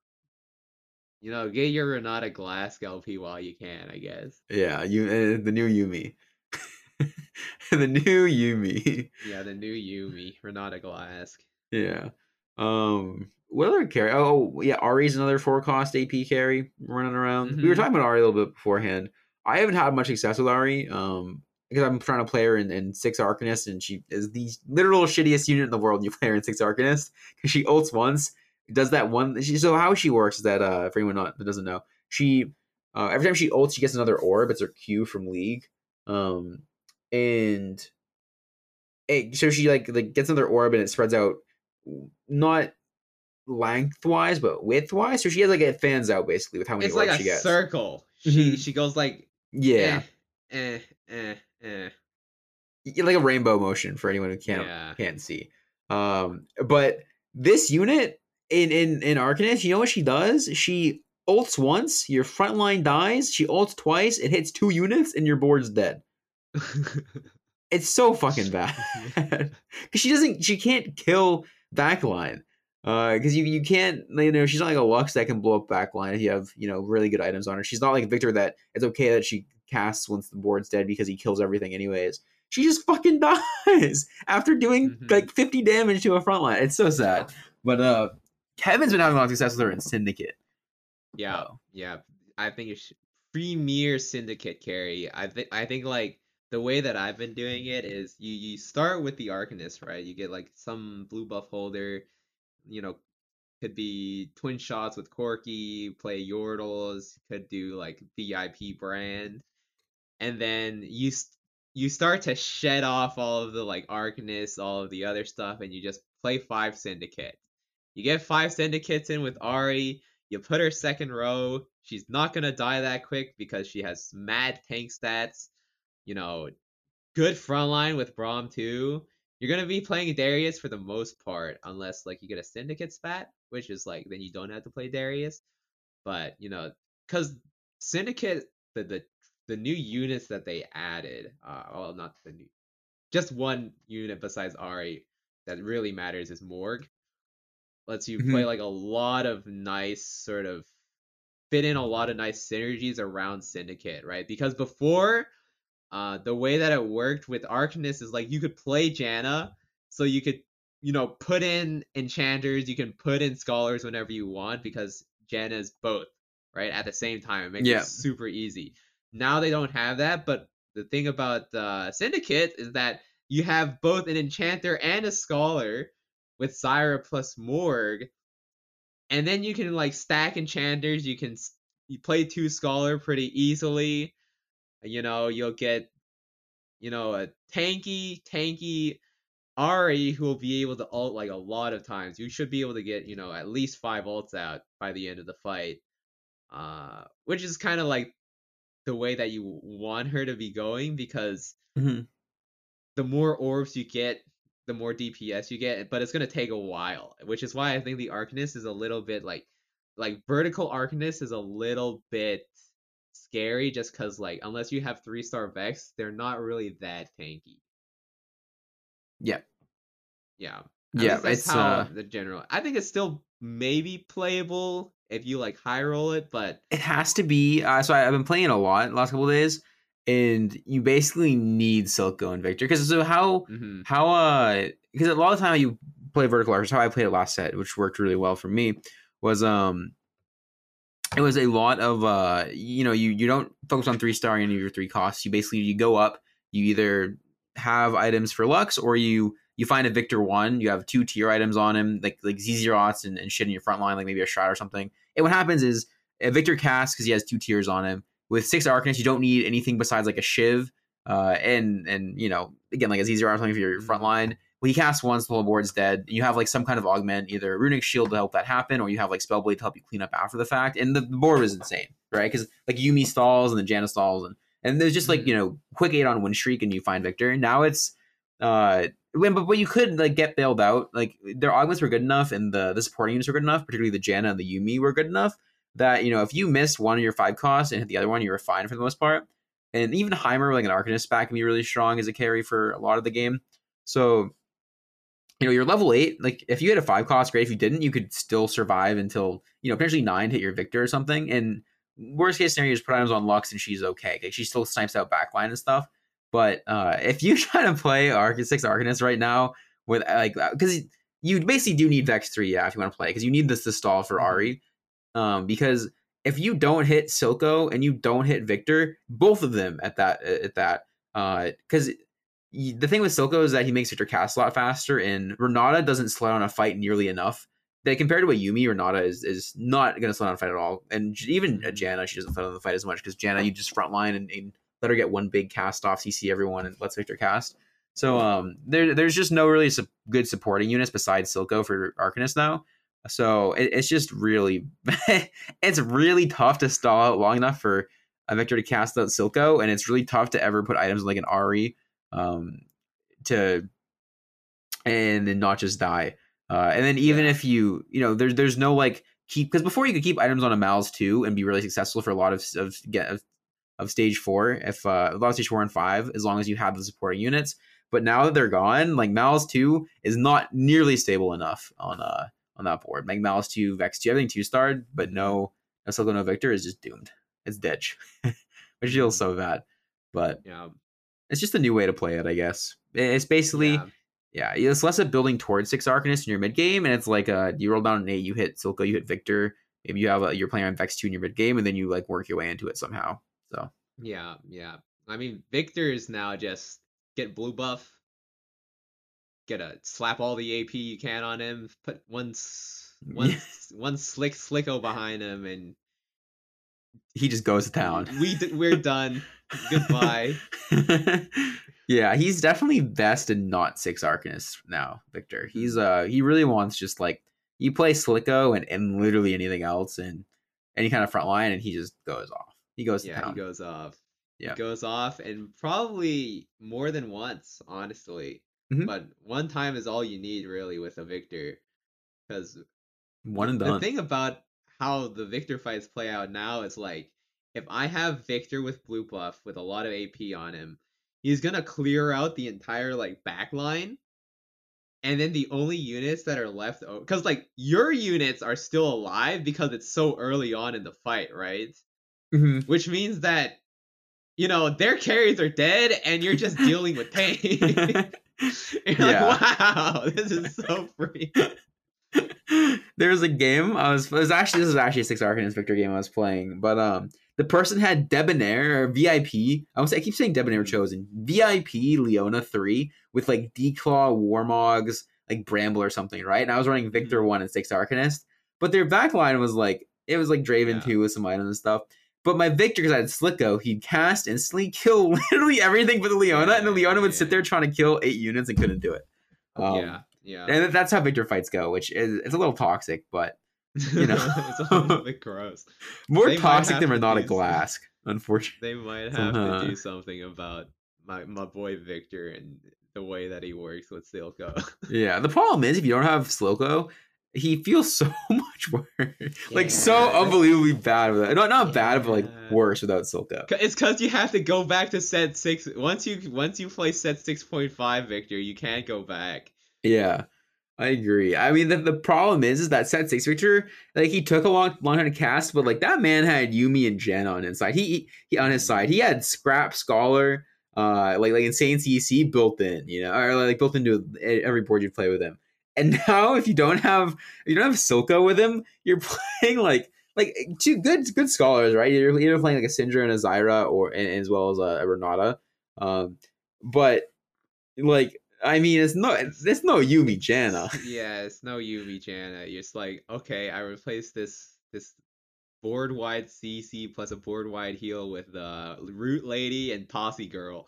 you know, get your Renata Glass LP while you can, I guess. yeah, you uh, the new Yuumi. the new Yuumi. Yeah, the new Yuumi, Renata Glass. Yeah. Um what other carry? Oh yeah, Ahri's another four cost AP carry running around. We were Mhm. talking about Ahri a little bit beforehand. I haven't had much success with Ahri, um, because I'm trying to play her in, in six Arcanist, and she is the literal shittiest unit in the world. You play her in six Arcanist because she ults once, does that one. She, so how she works is that uh, for anyone not that doesn't know, she uh, every time she ults, she gets another orb. It's her Q from League, um, and it, so she like like gets another orb and it spreads out not lengthwise but widthwise. So she has like it fans out basically with how many It's orbs like a she gets. circle. She Mhm. she goes like Yeah, eh, eh, eh, eh. like a rainbow motion for anyone who can't Yeah. can't see. Um, but this unit in in in Arcanist, you know what she does? She ults once, your front line dies. She ults twice, it hits two units, and your board's dead. It's so fucking bad because she doesn't, she can't kill backline. Uh, because you you can't, you know, she's not like a Lux that can blow up backline if you have you know really good items on her. She's not like Viktor that it's okay that she casts once the board's dead because he kills everything anyways. She just fucking dies after doing Mhm. like 50 damage to a front line. It's so sad. But uh Kevin's been having a lot of success with her in Syndicate. yeah, So, yeah. I think it's premier syndicate carry. I think I think like the way that I've been doing it is you you start with the Arcanist, right? You get like some blue buff holder, you know, could be twin shots with Corki, play Yordles, could do like VIP brand, and then you you start to shed off all of the like Arcanists, all of the other stuff, and you just play five syndicate. You get five syndicates in with Ahri. You put her second row. She's not gonna die that quick because she has mad tank stats. You know, good front line with Braum too. You're gonna be playing Darius for the most part, unless like you get a syndicate spat, which is like then you don't have to play Darius. But you know, because syndicate the the the new units that they added, uh, well not the new, just one unit besides Ahri that really matters is Morg. Lets you play like a lot of nice sort of fit in a lot of nice synergies around Syndicate, right? Because before, uh, the way that it worked with Arcanist is like you could play Janna, so you could, you know, put in enchanters, you can put in scholars whenever you want because Janna is both, right? At the same time, it makes Yeah. it super easy. Now they don't have that, but the thing about uh, Syndicate is that you have both an enchanter and a scholar with Zyra plus Morg, and then you can like stack enchanters. You can you play two scholar pretty easily. You know, you'll get you know a tanky tanky Ahri who will be able to ult like a lot of times. You should be able to get you know at least five ults out by the end of the fight. uh, which is kind of like the way that you want her to be going because Mhm. the more orbs you get, the more DPS you get, but it's gonna take a while, which is why I think the Arcanist is a little bit like like vertical Arcanist is a little bit scary just because like unless you have three star Vex, they're not really that tanky. Yeah. Yeah. At Yeah, that's it's how uh, the general. I think it's still maybe playable if you like high roll it, but it has to be. Uh, so I, I've been playing a lot the last couple days, and you basically need Silco and Viktor because so how mhm. how uh because a lot of the time you play vertical arc, how I played it last set, which worked really well for me, was um it was a lot of uh you know you you don't focus on three star any of your three costs. You basically you go up, you either have items for Lux or you you find a Viktor one, you have two tier items on him, like like Zz'Rots and, and shit in your front line, like maybe a shroud or something. And what happens is a Viktor casts because he has two tiers on him. With six Arcanists, you don't need anything besides like a Shiv, uh, and and you know again like Z zero or something for your front line. When he casts once, the whole board's dead. You have like some kind of augment, either a runic shield to help that happen, or you have like spellblade to help you clean up after the fact. And the, the board was insane, right? Because like Yuumi stalls and then Janna stalls, and and there's just like Mhm. you know quick eight on win streak, and you find Viktor. Now it's uh when but, but you could like get bailed out. Like their augments were good enough, and the the supporting units were good enough, particularly the Janna and the Yuumi were good enough that you know if you missed one of your five costs and hit the other one, you were fine for the most part. And even Heimer, like an Arcanist back, can be really strong as a carry for a lot of the game. So you know, you're level eight. Like if you had a five cost, great. If you didn't, you could still survive until you know potentially nine hit your Viktor or something. And worst case scenario is put items on Lux and she's okay. Like she still snipes out backline and stuff. But uh if you try to play Arc six Arcanist right now with like because you basically do need Vex three, yeah, if you want to play because you need this to stall for Ahri. Um, because if you don't hit Silco and you don't hit Viktor, both of them at that at that uh because y- the thing with Silco is that he makes Viktor cast a lot faster, and Renata doesn't slow down a fight nearly enough. That compared to a Yuumi, Renata is is not going to slow down a fight at all. And even uh, Janna, she doesn't slow down the fight as much because Janna, you just frontline and, and let her get one big cast off, CC everyone, and lets Viktor cast. So um, there there's just no really su- good supporting units besides Silco for Arcanist now. So it, it's just really it's really tough to stall out long enough for a Viktor to cast out Silco, and it's really tough to ever put items like an Ahri um, to and then not just die. Uh, and then even Yeah. if you you know there's there's no like keep because before you could keep items on a Malz too and be really successful for a lot of of get of, of stage four if uh, a lot of stage four and five as long as you have the supporting units. But now that they're gone, like Malz two is not nearly stable enough on uh on that board. Like Malz two, Vex two, everything two starred, but no no Silco, no Viktor is just doomed. It's ditch, which feels so bad. But yeah, it's just a new way to play it, I guess. It's basically yeah. yeah, it's less of building towards six Arcanists in your mid game, and it's like uh, you roll down an eight, you hit Silco, you hit Viktor. Maybe you have a, you're playing on Vex two in your mid game, and then you like work your way into it somehow. So Yeah, yeah. I mean, Viktor is now just get blue buff, get a slap all the AP you can on him, put one one one slick Silco behind him, and he just goes to town. We we're done. Goodbye. yeah, he's definitely best in not six Arcanists now, Viktor. He's uh he really wants just like you play Silco and, and literally anything else and any kind of front line and he just goes off. He goes to Yeah, town. he goes off. Yeah. He goes off, and probably more than once, honestly. Mhm. But one time is all you need, really, with a Viktor, because One and done. the thing about how the Viktor fights play out now is like if I have Viktor with blue buff with a lot of AP on him, he's gonna clear out the entire like back line. And then the only units that are left because like your units are still alive because it's so early on in the fight, right? Mhm. Which means that you know their carries are dead and you're just dealing with pain. you're Yeah. like, wow, this is so free. there was a game I was. Was actually this is actually a six Arcanist Viktor game I was playing, but um, the person had Debonair or VIP. I was I keep saying Debonair chosen VIP Leona three with like Declaw, Warmogs, like Bramble or something, right? And I was running Viktor one and six Arcanist, but their backline was like it was like Draven Yeah. two with some items and stuff. But my Viktor, because I had Silco, he'd cast instantly kill literally everything but the Leona, and the Leona would sit there trying to kill eight units and couldn't do it. Um, yeah, yeah. and that's how Viktor fights go, which is it's a little toxic, but You know. it's a little bit gross. More They toxic than to Renata do Glass, unfortunately. They might have Uh-huh. to do something about my my boy Viktor and the way that he works with Silco. Yeah, the problem is if you don't have Silco, he feels so much worse. like so unbelievably bad with it. Not not bad, but like worse without Silco. C- It's because you have to go back to set six. Once you once you play set six point five, Viktor, you can't go back. Yeah. I agree. I mean, the, the problem is, is that set six Viktor, like he took a long, long time to cast, but like that man had Yuumi and Jen on his side. He, he, he on his side, he had Scrap Scholar, uh, like like insane CC built in, you know, or like built into every board you play with him. And now, if you don't have, you don't have Silco with him, you're playing like like two good good scholars, right? You're either playing like a Syndra and a Zyra, or and, as well as a, a Renata. Um, but like I mean, it's no it's no Yuumi Janna. yeah, it's no Yuumi Janna. Just like, okay, I replaced this this board wide CC plus a board wide heal with the Root Lady and Posse Girl.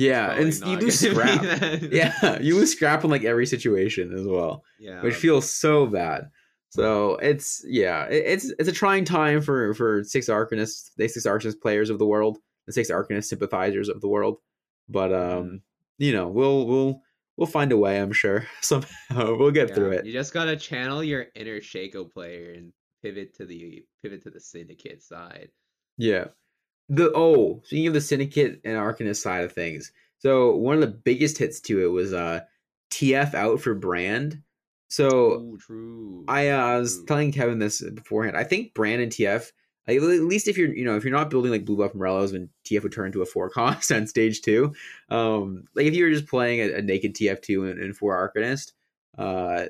Yeah, and you lose scrap. Yeah, you lose scrap in like every situation as well, yeah. which feels so bad. So it's yeah, it- it's it's a trying time for for six Arcanists, the six Arcanist players of the world, the six Arcanist sympathizers of the world. But um, you know, we'll we'll we'll find a way. I'm sure somehow we'll get Yeah, through it. You just gotta channel your inner Shaco player and pivot to the pivot to the syndicate side. Yeah. The oh, speaking of the syndicate and Arcanist side of things, so one of the biggest hits to it was uh TF out for brand. So Ooh, true. I uh, was telling Kevin this beforehand. I think brand and TF, like, at least if you're you know if you're not building like blue buff Morellos when TF would turn into a four cost on stage two, um, like if you were just playing a, a naked TF two and, and four Arcanist, uh,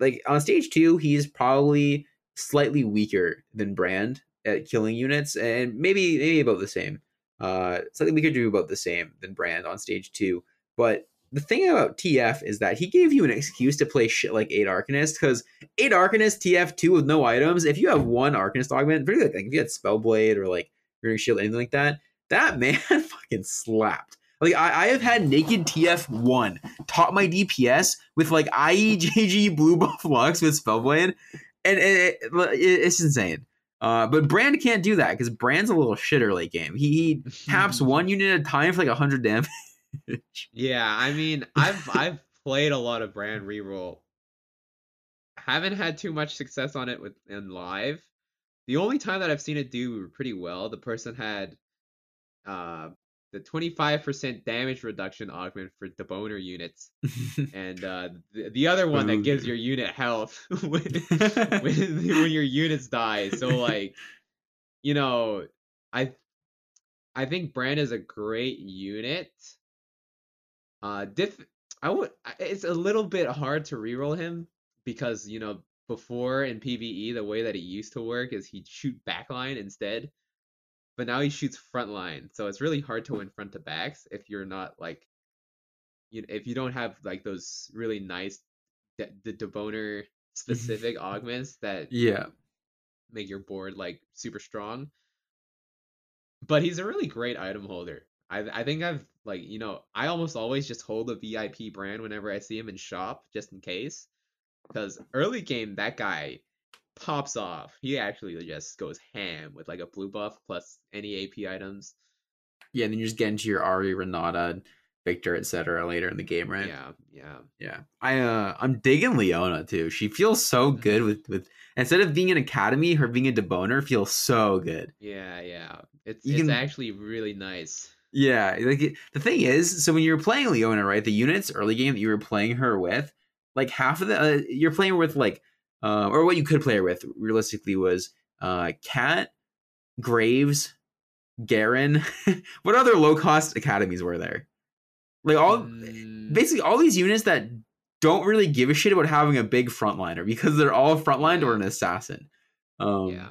like on stage two he's probably slightly weaker than brand at killing units and maybe maybe about the same. Uh, something we could do about the same than brand on stage two, but the thing about TF is that he gave you an excuse to play shit like eight Arcanist because eight Arcanist TF2 with no items. If you have one Arcanist augment, particularly like if you had Spellblade or like Rearing Shield, anything like that, that man fucking slapped. Like I, I have had naked TF1 top my DPS with like IEJG blue buff Lux with Spellblade, and it, it- it's insane. Uh, but Brand can't do that because Brand's a little shitter late game. He, he taps one unit at a time for like hundred damage. Yeah, I mean, I've I've played a lot of brand reroll. Haven't had too much success on it with in live. The only time that I've seen it do pretty well, the person had uh the 25% damage reduction augment for the boner units and uh the, the other one that gives your unit health when, when when your units die. So like you know, I I think Brand is a great unit. Uh diff I would it's a little bit hard to reroll him because you know before in PvE the way that he used to work is he'd shoot backline instead. But now he shoots front line, So it's really hard to win front to backs if you're not like you if you don't have like those really nice de- the deboner mm-hmm. specific augments that yeah. make your board like super strong. But he's a really great item holder. I I think I've like you know I almost always just hold a VIP brand whenever I see him in shop just in case, because early game that guy pops off. He actually just goes ham with like a blue buff plus any AP items. Yeah, and then you just get into your Ahri, Renata, Viktor, etc. later in the game, right? Yeah, yeah. Yeah. I uh I'm digging Leona too. She feels so Mm-hmm. good with with instead of being an academy, her being a deboner feels so good. Yeah, yeah. It's You it's can- actually really nice. Yeah, like it- the thing is, so when you were playing Leona, right, the units early game that you were playing her with, like half of the uh, you're playing with like, uh, or what you could play her with realistically was uh, Kat, Graves, Garen. what other low cost academies were there? Like all Mm, basically all these units that don't really give a shit about having a big frontliner because they're all frontlined or an assassin. Um, yeah.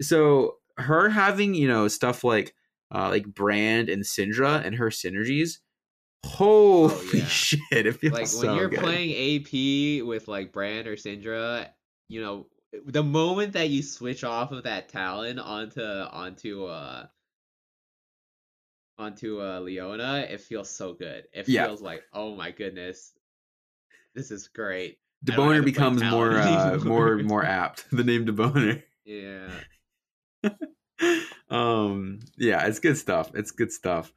so her having you know stuff like uh like brand and syndra and her synergies holy Oh, yeah. shit it feels like so when you're good. playing AP with like Brand or Syndra, you know, the moment that you switch off of that Talon onto onto uh onto uh Leona, it feels so good. It Yeah. feels like, oh my goodness, this is great. Deboner becomes more uh, more more apt. The name Deboner. Yeah. um yeah it's good stuff it's good stuff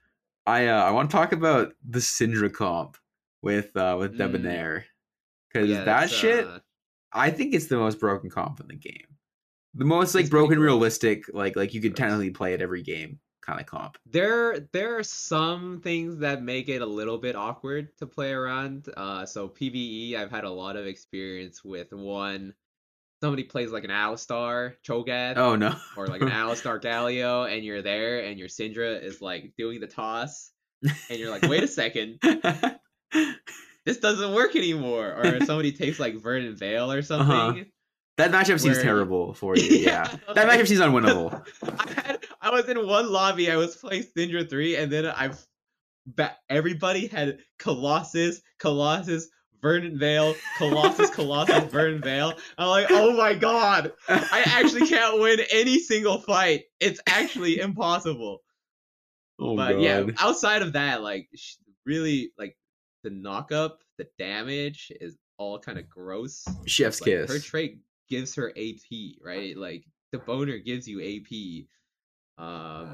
i uh i want to talk about the syndra comp with uh with Mm. debonair because Yeah, that shit uh, i think it's the most broken comp in the game. The most like It's broken realistic like like you could technically play it every game kind of comp. There there are some things that make it a little bit awkward to play around uh so pve i've had a lot of experience with one somebody plays like an alistar cho'gath oh no. or like an alistar galio and you're there and your syndra is like doing the toss and you're like wait a second. This doesn't work anymore. Or somebody takes like verdant veil or uh-huh. something. That matchup seems Where- terrible for you yeah, Yeah, that matchup seems unwinnable. I had I was in one lobby. I was playing Syndra three, and then I've ba- everybody had Colossus, Colossus, Verdant Veil, Colossus, Colossus, Verdant Veil. I'm like, oh my god, I actually can't win any single fight. It's actually impossible. oh but god yeah, outside of that, like really, like the knock up, the damage is all kind of gross. chef's Like, kiss Her trait gives her AP, right? Like the boner gives you AP. Um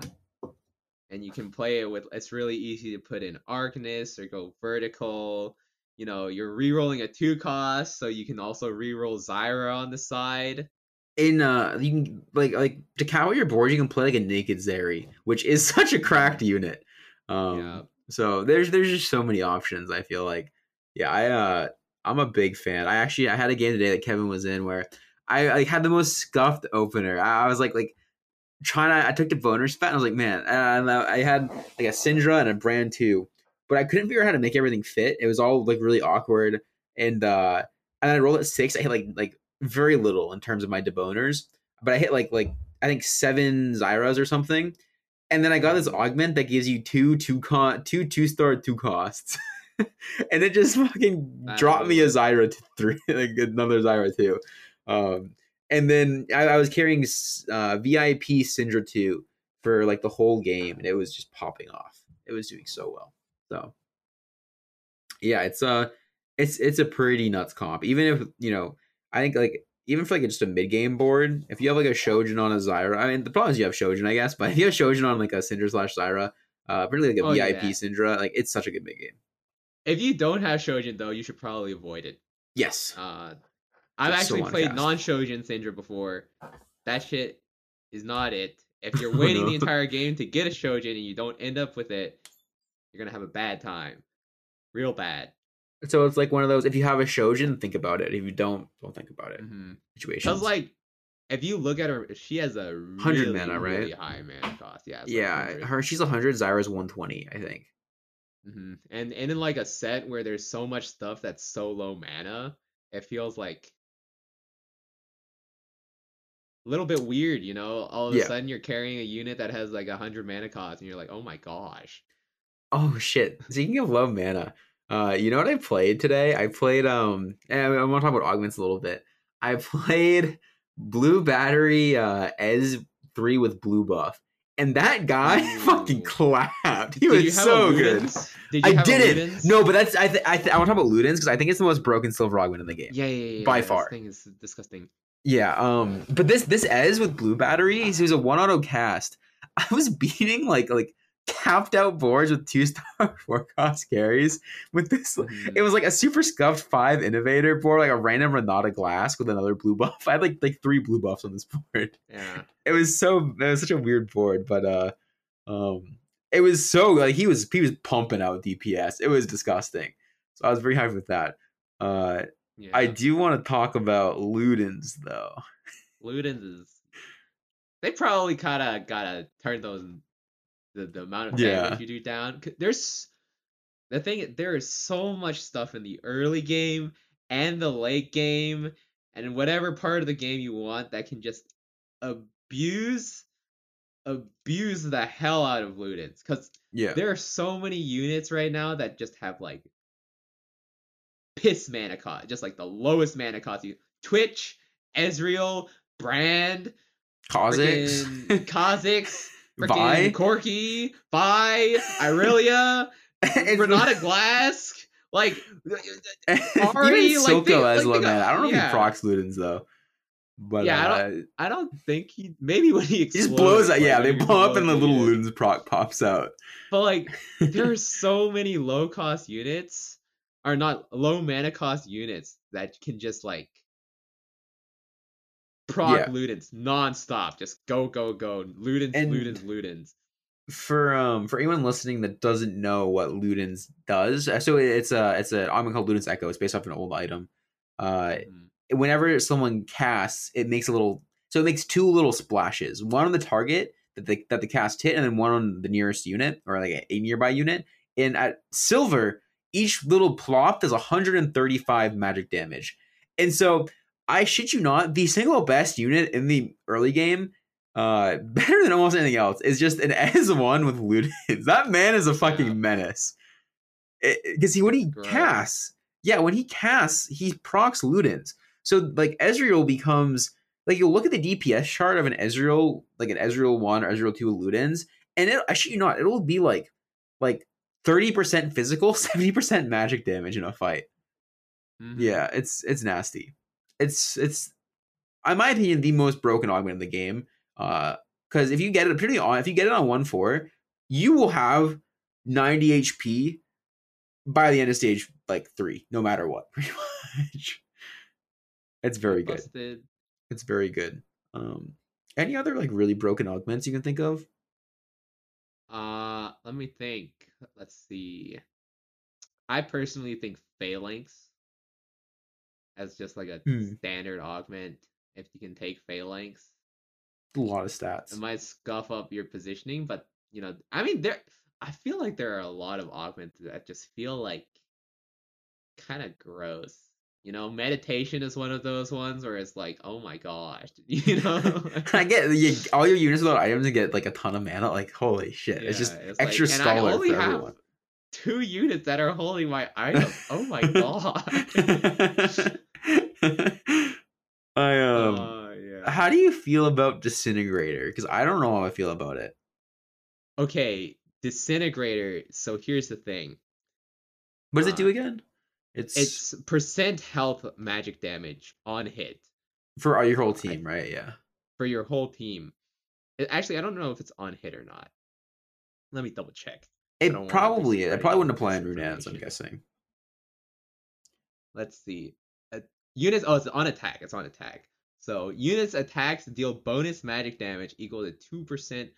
and you can play it with it's really easy to put in Arcanist or go vertical. You know, you're re-rolling a two cost, so you can also re-roll Zyra on the side. in uh you can like like to cower your board you can play like a naked Zeri, which is such a cracked unit. Um Yeah. so there's there's just so many options, I feel like. Yeah, I uh I'm a big fan. I actually I had a game today that Kevin was in where I like had the most scuffed opener. I, I was like like trying to I took the boner spot and I was like, man, and I, I had like a Syndra and a brand two, but I couldn't figure out how to make everything fit. It was all like really awkward. And uh and I rolled at six, I hit like like very little in terms of my deboners, but I hit like like I think seven Zyras or something. And then I got this augment that gives you two two con two two star two costs. and it just fucking That dropped me a Zyra to three, like another Zyra too. Um, and then I, I was carrying uh, VIP Syndra 2 for like the whole game, and it was just popping off. It was doing so well. So yeah, it's a it's it's a pretty nuts comp. Even if you know, I think like even for like just a mid game board, if you have like a Shojin on a Zyra, I mean the problem is you have Shojin, I guess, but if you have Shojin on like a Syndra slash Zyra, uh, particularly like a Oh, VIP yeah. Syndra, like it's such a good mid game. If you don't have Shojin though, you should probably avoid it. Yes. Uh I've so actually played non-Shojin Syndra before. That shit is not it. If you're Oh, waiting no. the entire game to get a Shojin and you don't end up with it, you're gonna have a bad time. Real bad. So it's like one of those. If you have a Shojin, think about it. If you don't, don't think about it. Mm-hmm. Situations. Because like, if you look at her, she has a 100 really, mana, right? really high mana cost. Yeah. like yeah, 100. her she's hundred. Zyra's one twenty, I think. hmm And and in like a set where there's so much stuff that's so low mana, it feels like a little bit weird, you know. All of a Yeah. sudden, you're carrying a unit that has like a hundred mana cost, and you're like, oh my gosh. Oh shit! Speaking of low mana, uh, you know what I played today? I played um, and I want to talk about augments a little bit. I played Blue Battery uh Ez three with blue buff, and that guy fucking clapped. He Did was so good. Did you I didn't. Ludens? No, but that's I th- I, th- I want to talk about Ludens because I think it's the most broken silver augment in the game. Yeah, yeah, yeah. by this far. thing is disgusting. Yeah, um, but this this Ez with blue batteries, he was a one auto cast. I was beating like like capped out boards with two star four cost carries with this. Mhm. It was like a super scuffed five innovator board, like a random Renata glass with another blue buff. I had like like three blue buffs on this board. Yeah. It was so it was such a weird board, but uh, um, it was so like he was he was pumping out DPS. It was disgusting. So I was very happy with that. Uh, yeah. I do want to talk about Ludens though. Ludens is they probably kind of gotta turn those the, the amount of Yeah. damage you do down. There's the thing. There is so much stuff in the early game and the late game and whatever part of the game you want that can just abuse abuse the hell out of Ludens because Yeah. there are so many units right now that just have like piss mana cost, just like the lowest mana cost. You Twitch, Ezreal, Brand, Kha'Zix, Kha'Zix, Vi, Corki, Vi, Irelia, Renata Glass. Like Even Already, like, Silco think- like, low think of- mana. I don't know if he procs Ludens though. But Yeah, I uh, I don't think he. Maybe when he he just blows out. like, Yeah, they blow up and the little. Ludens proc pops out. But like, there are so many low cost units, or not low mana cost units that can just like proc Yeah. Ludens nonstop. Just go, go, go. Ludens, And- Ludens, Ludens. for um for anyone listening that doesn't know what Ludens does, uh, so it's a it's an item called Ludens Echo. It's based off an old item. Uh, Mhm. whenever someone casts, it makes a little. So it makes two little splashes. One on the target that the that the cast hit, and then one on the nearest unit or like a, a nearby unit. And at silver, each little plop does 135 magic damage. And so I shit you not, the single best unit in the early game, uh, better than almost anything else, is just an S one with Ludens. That man is a fucking Yeah. menace. Because he when he Gross. casts, yeah, when he casts, he procs Ludens. So like Ezreal becomes like you'll look at the DPS chart of an Ezreal, like an Ezreal one or Ezreal two Ludens, and it I shit you not, it'll be like like 30% physical, 70% magic damage in a fight. Mhm. Yeah, it's it's nasty. It's it's in my opinion the most broken augment in the game. Uh because if you get it particularly on if you get it on one four, you will have 90 HP by the end of stage like three, no matter what, pretty much. It's very good. Busted. It's very good. Um any other like really broken augments you can think of? Uh, let me think. Let's see. I personally think Phalanx as just like a Hmm. standard augment. If you can take Phalanx, A lot of stats. it might scuff up your positioning, but you know, I mean, there. I feel like there are a lot of augments that just feel like kind of gross. You know, meditation is one of those ones where it's like, oh my gosh, you know. I get you, all your units without items and get like a ton of mana. Like holy shit! it's just it's extra like- scholar only for have everyone. two units that are holding my item. Oh my god. I um. Oh, yeah. how do you feel about disintegrator? Because I don't know how I feel about it. Okay, disintegrator. So here's the thing. What does it do Uh, again? It's, It's percent health magic damage on hit for your whole I- team, right? Yeah. for your whole team. Actually, I don't know if it's on hit or not. Let me double check. It probably it probably wouldn't apply on this Runettes, I'm guessing. Let's see. Units. Oh, it's on attack. It's on attack. So units attacks deal bonus magic damage equal to two percent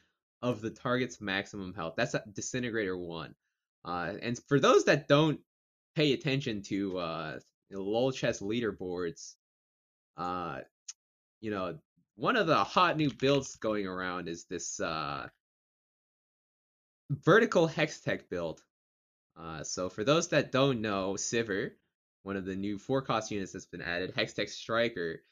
of the target's maximum health. That's a disintegrator one. Uh, and for those that don't pay attention to uh, lol chess leaderboards, uh, you know, one of the hot new builds going around is this uh, vertical hextech build. Uh, so for those that don't know, Sivir, one of the new four cost units that's been added, Hextech Striker.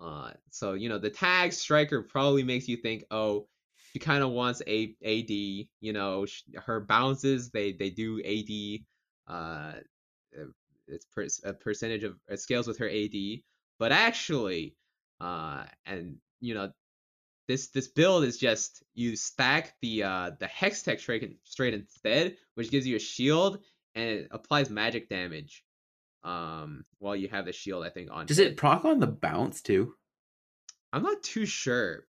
Uh, so you know the tag Striker probably makes you think, oh, she kind of wants a AD. You know, sh- her bounces they they do AD. Uh, uh, it's per- a percentage of it scales with her AD, but actually, uh, and you know. This, this build is just you stack the uh, the hextech straight, straight instead, which gives you a shield and it applies magic damage um while you have the shield i think on Does hit. it proc on the bounce too? i'm not too sure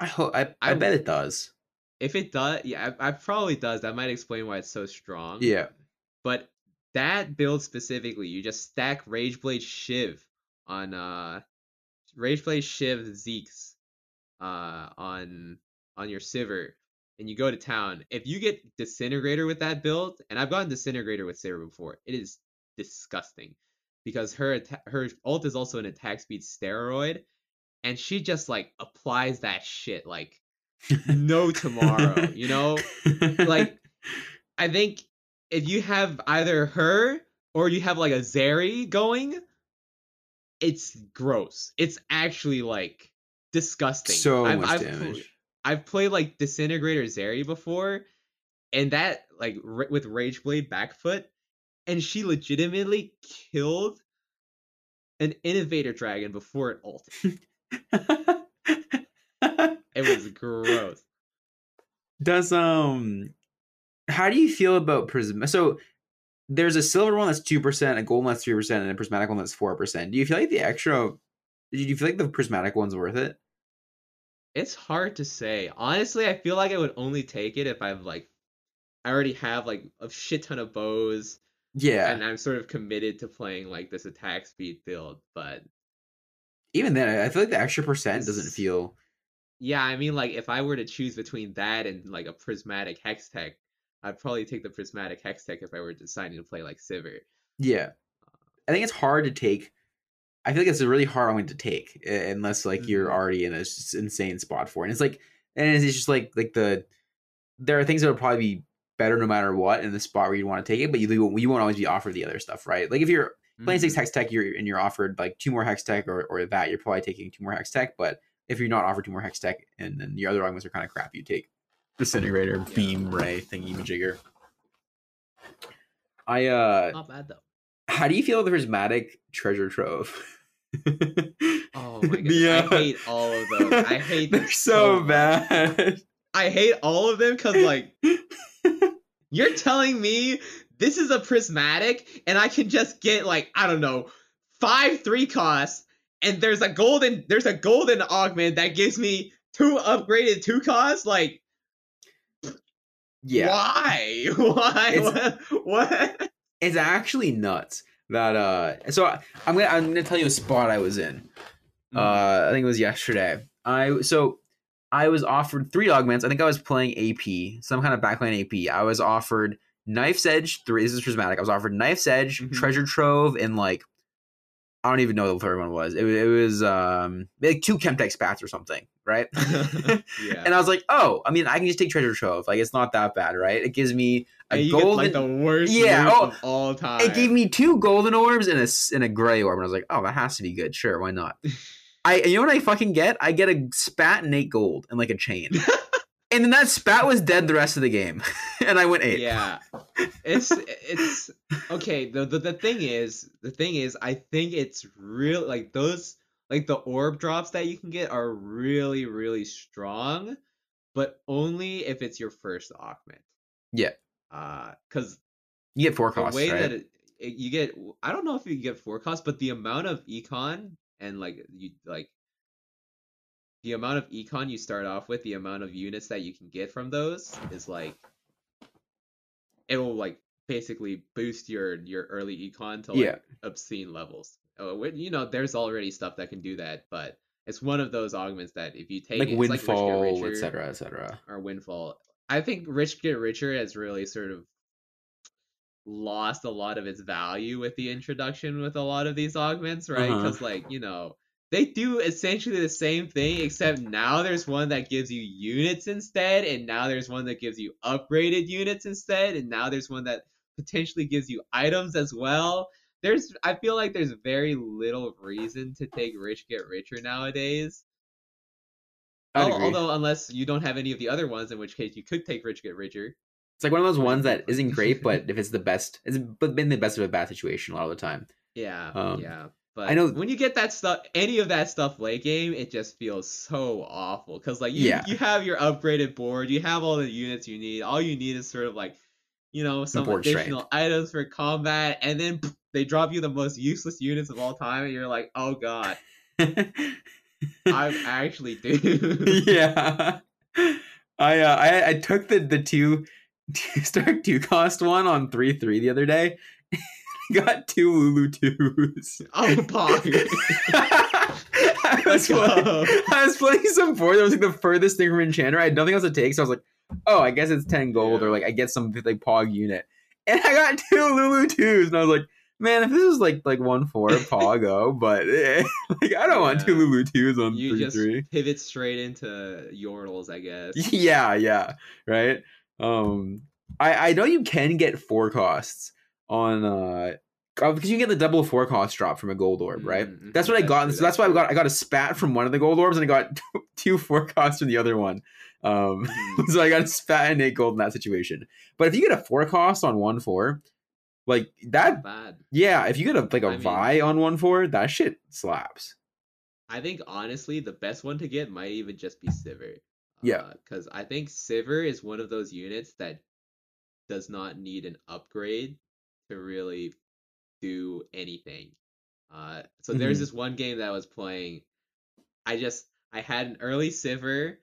I hope I, I, I- bet it does. if it does yeah I, I probably does that might explain why it's so strong Yeah. but that build specifically you just stack rageblade shiv on uh rageblade shiv Zeke's uh on on your Sivir and you go to town if you get disintegrator with that build and i've gotten disintegrator with Sivir before it is disgusting because her her ult is also an attack speed steroid and she just like applies that shit like no tomorrow you know like I think if you have either her or you have like a Zeri going, it's gross. It's actually like disgusting. so I've, much I've, damage. I've played like Disintegrator Zeri before, and that like r- with Rageblade Backfoot, and she legitimately killed an Innovator Dragon before it ulted. It was gross. Does um how do you feel about prism so there's a silver one that's two percent, a gold one that's three percent, and a prismatic one that's four percent. Do you feel like the extra? Do you feel like the prismatic one's worth it? It's hard to say. Honestly, I feel like I would only take it if I've like I already have like a shit ton of bows Yeah. and I'm sort of committed to playing like this attack speed build, but Even then, I- feel like the extra percent doesn't feel. yeah, I mean like if I were to choose between that and like a prismatic hex tech, I'd probably take the prismatic hex tech if I were deciding to play like Sivir. Yeah. I think it's hard to take. I feel like it's a really hard one to take unless like you're Mhm. already in a insane spot for it. And it's like, and it's just like like the there are things that would probably be better no matter what in the spot where you want to take it, but you you won't always be offered the other stuff, right? Like if you're playing six Mhm. hex tech, you're and you're offered like two more hex tech or, or that, you're probably taking two more hex tech. But if you're not offered two more hex tech and then the other arguments are kind of crap, you take disintegrator, Yeah. beam, ray, thingy majigger. I uh Not bad though. how do you feel the prismatic treasure trove? Oh my god. The, I hate all of them. I hate them They're so much. bad. I hate all of them because like you're telling me this is a prismatic and I can just get like I don't know five three costs and there's a golden there's a golden augment that gives me two upgraded two costs like yeah. why why It's- what, what? it's actually nuts that uh so I- i'm gonna i'm gonna tell you a spot i was in Mm-hmm. uh i think it was yesterday i so i was offered three augments. I think i was playing ap some kind of backline ap i was offered knife's edge three this is prismatic. I was offered knife's edge Mhm. treasure trove and like i don't even know what the third one was. It, it was um like two chemtech spats or something right? Yeah. And i was like oh i mean i can just take treasure trove. Like it's not that bad right? It gives me a you golden like the worst Yeah, oh, of all time it gave me two golden orbs and a and a gray orb, and I was like, "Oh, that has to be good. Sure, why not?" I you know what I fucking get? I get a spat and eight gold and like a chain, and then that spat was dead the rest of the game, and I went eight. yeah it's it's okay the, the the thing is the thing is i think it's real like those like the orb drops that you can get are really really strong but only if it's your first augment Yeah. uh because You get four costs, the way right? that it, you get i don't know if you get four costs but the amount of econ and like you like the amount of econ you start off with the amount of units that you can get from those is like it will like basically boost your your early econ to like Yeah. obscene levels oh, you know there's already stuff that can do that but it's one of those augments that if you take like it, it's Rich Get windfall, etc., etc. or windfall i think rich get richer has really sort of lost a lot of its value with the introduction with a lot of these augments right Uh-huh. because like you know they do essentially the same thing except now there's one that gives you units instead and now there's one that gives you upgraded units instead and now there's one that potentially gives you items as well there's i feel like there's very little reason to take rich get richer nowadays I'd Al- agree. although unless you don't have any of the other ones in which case you could take rich get richer It's like one of those ones that isn't great, but if it's the best, it's been the best of a bad situation a lot of the time. yeah Um, yeah but I know- when you get that stuff any of that stuff late game it just feels so awful because like you, Yeah. you have your upgraded board you have all the units you need all you need is sort of like you know some additional items for combat and then pff, they drop you the most useless units of all time and you're like oh god i'm actually doomed yeah. I, uh, I I took the the two two star two cost one on three three the other day. Got two Lulu twos. oh pog I was playing, I was playing some board that was like the furthest thing from Enchanter. I had nothing else to take, so I was like, "Oh, I guess it's ten gold, or like I get some like Pog unit." And I got two Lulu twos, and I was like, "Man, if this was like like one four Pogo, but eh, like I don't want two Yeah. Lulu twos on you three just three." pivot straight into yordles i guess yeah yeah right um i i know you can get four costs on uh uh, because you can get the double four cost drop from a gold orb right? Mhm, that's what i got so that's why i got i got a spat from one of the gold orbs and i got two four costs from the other one. Um Mhm. so i got a spat and eight gold in that situation. But if you get a four cost on one four like that bad. yeah if you get a like a I mean- vi on one four that shit slaps. I think honestly, the best one to get might even just be Sivir. Yeah. Because I think Sivir is one of those units that does not need an upgrade to really do anything. Uh, so there's Mhm. this one game that I was playing. I just I had an early Sivir.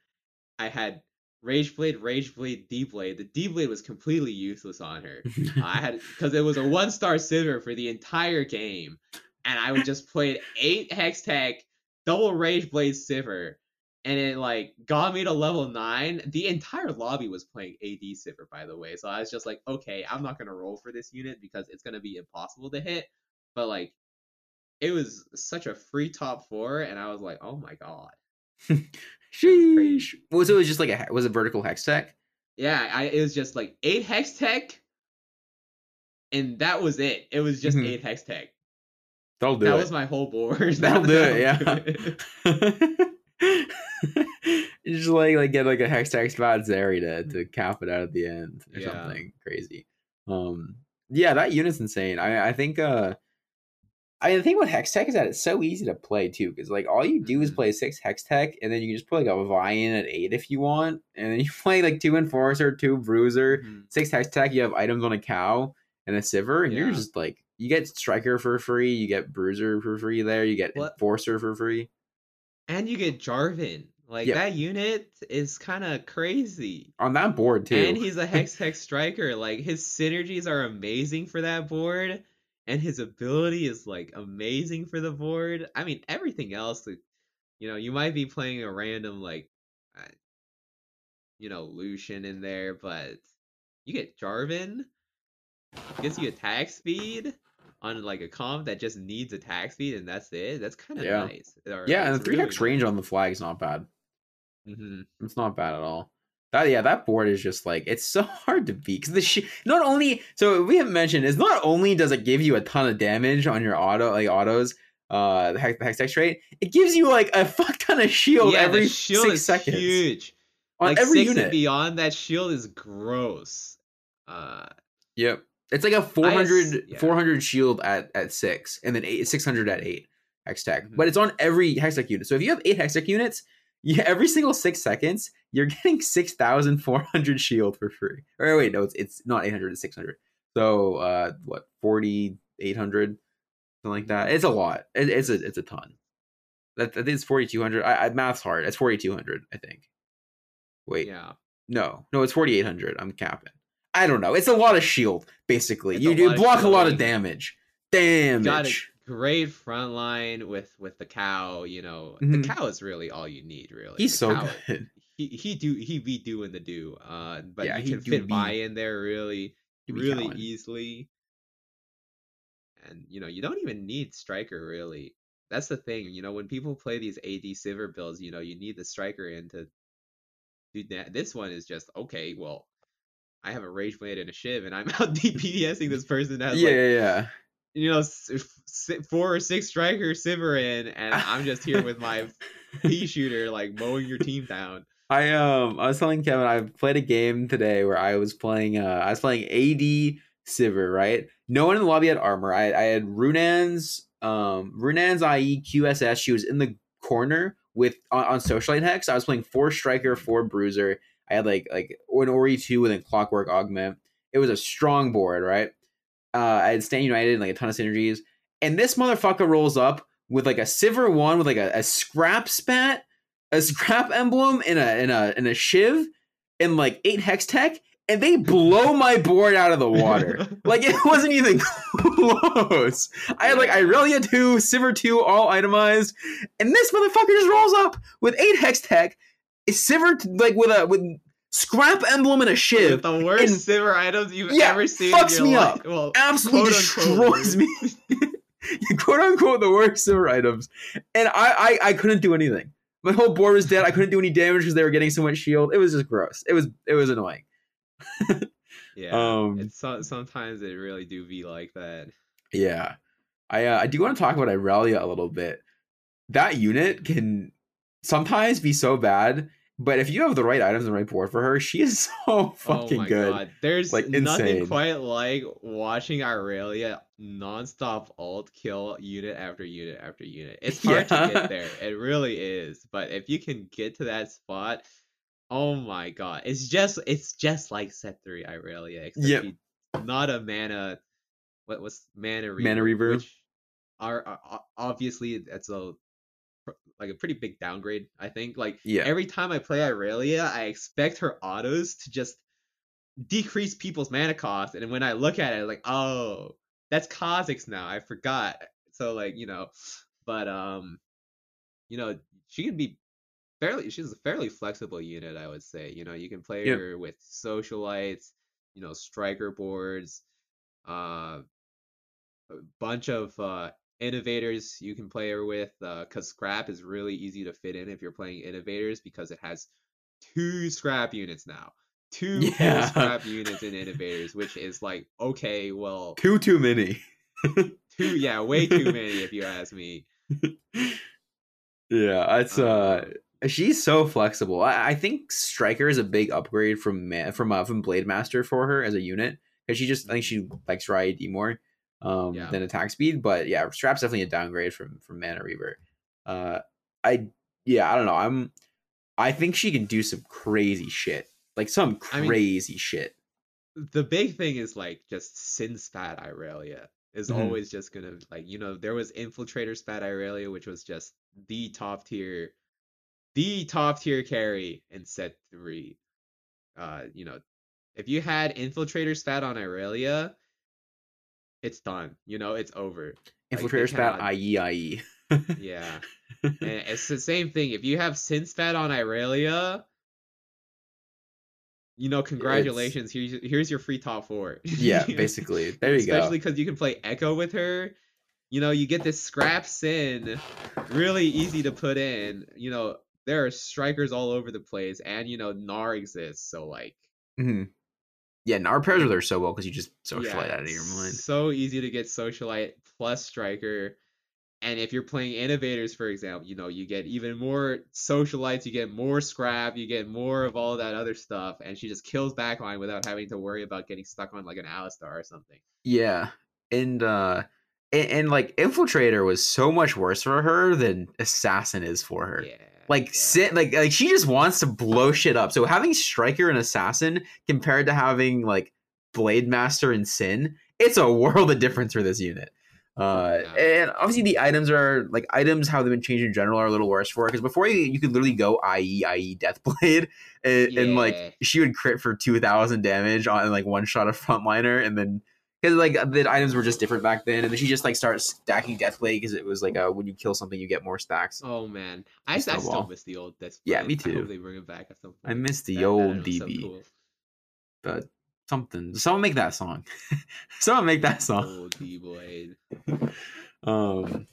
I had Rage Blade, Rage Blade, D Blade. The D Blade was completely useless on her. I had because it was a one star Sivir for the entire game, and I would just played eight Hex Tech, double Rage Blade Sivir, and it like got me to level nine. The entire lobby was playing AD Sivir, by the way. So I was just like, okay, I'm not gonna roll for this unit because it's gonna be impossible to hit. But like, it was such a free top four, and I was like, oh my god. Sheesh. Was it was just like a was it vertical hex tech? Yeah, I it was just like eight Hex Tech, and that was it. It was just Mhm. eight Hex Tech. That'll do that it. was my whole board. That'll do it, That'll yeah. You just like like get like a hex tech spot Zeri to to cap it out at the end or Yeah. something crazy. Um yeah, that unit's insane. I I think uh I the thing about hex tech is that it's so easy to play too, because like all you do is Mhm. play six hex tech, and then you can just put like a Vian at eight if you want, and then you play like two enforcer, two bruiser, Mhm. six hex tech. You have items on a cow and a Sivir, and you're just like you get striker for free, you get bruiser for free there, you get What- enforcer for free. And you get Jarvan. Like Yep. that unit is kind of crazy. on that board too. And he's a Hex hex striker. Like his synergies are amazing for that board. And his ability is like amazing for the board. I mean, everything else, you know, you might be playing a random like, uh, you know, Lucian in there, but you get Jarvan. Gives you attack speed on like a comp that just needs attack speed, and that's it. That's kind of Yeah. nice. Or yeah, and the three really hex range on the flag is not bad. Hmm It's not bad at all. That yeah, that board is just like it's so hard to beat because the sh- not only so we haven't mentioned is not only does it give you a ton of damage on your auto like autos, uh, the hex, the hex trait, it gives you like a fuck ton of shield yeah, every shield six seconds huge. on like every six unit. and beyond, that shield is gross. Uh, Yep. It's like a 400, yeah. 400 shield at, at six, and then eight, 600 at eight hex tech. Mhm. But it's on every hex tech unit. So if you have eight hex tech units, you, every single six seconds, you're getting 6,400 shield for free. Or wait, no, it's it's not 800, it's 600. So uh, what, 4,800? Something like that. It's a lot. It, it's a it's a ton. That, I think it's 4,200. I, I math's hard. It's 4,200, I think. Wait, yeah, no, no, it's 4,800. I'm capping. I don't know. It's a lot of shield, basically. It's you a do lot of block a lot of damage. Damage. Great front line with with the cow. You know, Mhm. the cow is really all you need. Really, He's The so cow- good. He he do he be doing the do. Uh, but Yeah, you he can fit buy in there really really easily. And you know, you don't even need striker really. That's the thing, you know, when people play these AD Sivir builds, you know, you need the striker in to do that. This one is just okay, well, I have a Rage Blade and a Shiv, and I'm out DPSing this person that has Yeah, like, yeah, yeah. You know, s- f- si- four or six striker Sivir in, and I'm just here with my pea shooter, like mowing your team down. I um I was telling Kevin I played a game today where I was playing uh I was playing AD Sivir, right? No one in the lobby had armor. I, I had Runaan's um Runaan's IE QSS. She was in the corner with on, on Socialite Hex. I was playing four striker, four bruiser. I had like like an Ori 2 with a clockwork augment. It was a strong board, right? Uh I had Stand United and like a ton of synergies. And this motherfucker rolls up with like a Sivir one with like a, a scrap spat a scrap emblem in a in a in a shiv and like eight hex tech and they blow my board out of the water. Like it wasn't even close. I had like irelia 2 sivir 2 all itemized and this motherfucker just rolls up with eight hex tech sivir like with a with scrap emblem and a shiv the worst and- Sivir items you've Yeah, ever seen. fucks in your me life. up. Well, absolutely destroys me quote unquote the worst Sivir items and I, I i couldn't do anything my whole board was dead i couldn't do any damage because they were getting so much shield it was just gross it was it was annoying yeah. um, it's so, sometimes it really do be like that. yeah i uh, i do want to talk about irelia a little bit that unit can sometimes be so bad but if you have the right items and right board for her she is so fucking oh my good god. There's Like, nothing insane. quite like watching Irelia nonstop alt kill unit after unit after unit. It's hard Yeah. to get there. It really is. But if you can get to that spot, oh my god. It's just it's just like set three Irelia, except Yep. you- not a mana what was Mana Reaver, Mana Reaver. which are, are obviously that's a like a pretty big downgrade. I think like Yeah. every time I play Irelia, I expect her autos to just decrease people's mana cost, and when I look at it, like oh, that's Kha'Zix now. I forgot. So like you know, but um, you know she can be fairly. She's a fairly flexible unit, I would say. You know, you can play Yep. her with socialites, you know, striker boards, uh, a bunch of uh innovators you can play her with. Uh, cause scrap is really easy to fit in if you're playing innovators because it has two scrap units now. Two Yeah. scrap units in innovators, which is like okay, well, Too too many. two yeah, way too many if you ask me. yeah, it's uh Um, she's so flexible. I, I think Striker is a big upgrade from Ma- from uh, from Blade Master for her as a unit because she just I think she likes ID more um Yeah. than attack speed. But yeah, Scrap's definitely a downgrade from from Mana Reaver. Uh, I yeah I don't know. I'm I think she can do some crazy shit like some I mean- crazy shit. the big thing is like just sin spat Irelia is Mhm. always just gonna like you know there was infiltrator spat Irelia which was just the top tier the top tier carry in set three uh you know if you had infiltrator spat on Irelia it's done you know it's over Like, they Infiltrator spat cannot- IE IE. yeah and it's the same thing if you have sin spat on Irelia you know congratulations here's here's your free top four yeah, basically. There you go. especially because you can play Ekko with her. You know, you get this scrap sin, really easy to put in. You know, there are strikers all over the place, and you know, Gnar exists, so like, hmm Yeah, and our pairs with her so well because you just socialite yeah, out of your mind. So easy to get socialite plus striker. And if you're playing innovators, for example, you know, you get even more socialites, you get more scrap, you get more of all that other stuff, and she just kills backline without having to worry about getting stuck on like an Alistar or something. Yeah, and uh, and, and like Infiltrator was so much worse for her than Assassin is for her. Yeah. Like sit like like she just wants to blow shit up. So having Striker and Assassin compared to having like Blade Master and Sin, it's a world of difference for this unit. Uh, and obviously the items are like items how they've been changed in general are a little worse for her because before you you could literally go IE IE Deathblade and, and like she would crit for two thousand damage on like one shot of frontliner and then because like the items were just different back then and then she just like starts stacking Deathblade because it was like uh when you kill something you get more stacks. Oh man, I, I still miss the old Death. Yeah, me too. they bring it back at some point. I miss the That- that old item was so DB. cool. but something. Someone make that song. Someone make that song. Old D Blade. Um,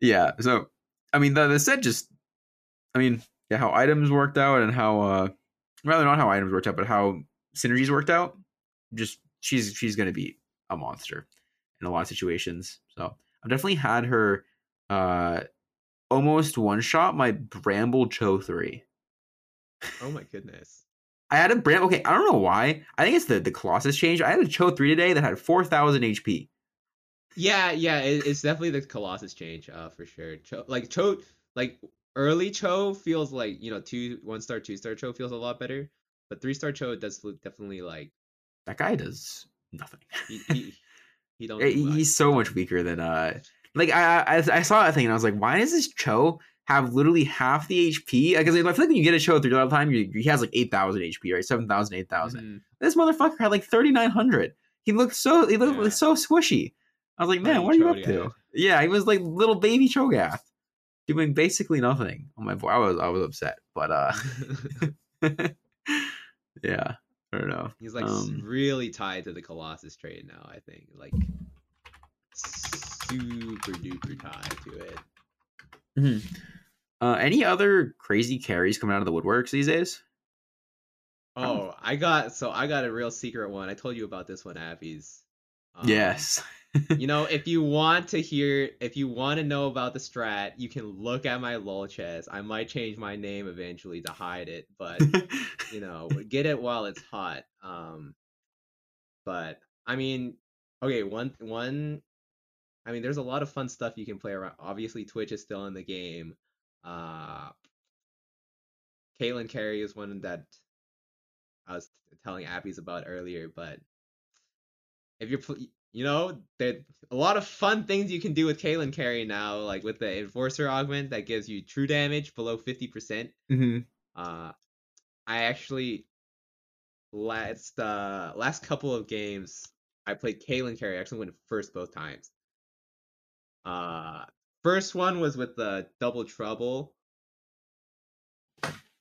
yeah. So, I mean, the the set just, I mean, yeah, how items worked out and how, uh, rather not how items worked out, but how synergies worked out. Just she's she's gonna be a monster in a lot of situations. So I've definitely had her, uh, almost one shot my Bramble Cho three. Oh my goodness. I had a Bramble Okay, I don't know why. I think it's the the Colossus change. I had a Cho three today that had four thousand HP. Yeah, yeah, it, it's definitely the Colossus change, uh, for sure. Cho, like Cho, like early Cho feels like you know two one star, two star Cho feels a lot better, but three star Cho does look definitely like That guy does nothing. he he, he don't. Do much. he's so much weaker than uh. Like I, I I saw that thing and I was like, why does this Cho have literally half the HP? Because I feel like when you get a Cho through all the time, you, he has like eight thousand HP, right? 7,000, 8,000. Mhm. This motherfucker had like thirty nine hundred. He looked so he looked Yeah. so swishy. I was like, man, what are you up to? Yeah, he was like little baby Cho'Gath, doing basically nothing on my board. I was I was upset, but uh, yeah, I don't know. He's like Um, really tied to the Colossus trait now. I think like super duper tied to it. Mhm. Uh, any other crazy carries coming out of the woodworks these days? Oh. Oh, I got so I got a real secret one. I told you about this one, Appies. Um, yes. You know, if you want to hear, if you want to know about the strat, you can look at my lolchess. I might change my name eventually to hide it, but you know, get it while it's hot. Um, but I mean, okay, one one. I mean, there's a lot of fun stuff you can play around. Obviously, Twitch is still in the game. Uh, Caitlyn carry is one that I was telling Appies about earlier, but if you're you know, there a lot of fun things you can do with Caitlyn carry now, like with the Enforcer augment that gives you true damage below 50%. hmm Uh, I actually last uh last couple of games I played Caitlyn carry. I actually went first both times. Uh, first one was with the Double Trouble,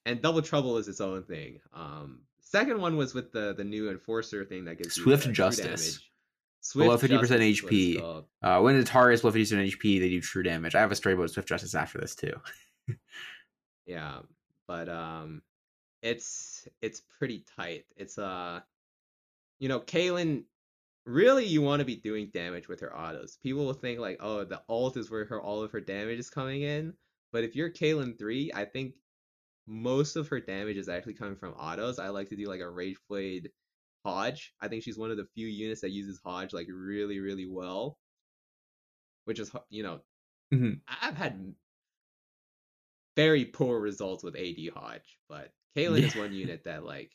and Double Trouble is its own thing. Um, second one was with the the new Enforcer thing that gives Swift you, uh, Justice. damage. Below 50% Justice is what it's HP. Uh, when the target is below 50% HP, they do true damage. I have a story about Swift Justice after this too. Yeah, but um, it's it's pretty tight. It's uh, you know, Caitlyn. Really, you want to be doing damage with her autos. People will think like, oh, the ult is where her all of her damage is coming in. But if you're Caitlyn three, I think most of her damage is actually coming from autos. I like to do like a Rage Blade HoJ. I think she's one of the few units that uses HoJ like really, really well. Which is, you know, Mhm. I- I've had very poor results with AD HoJ, but Caitlyn is one unit that like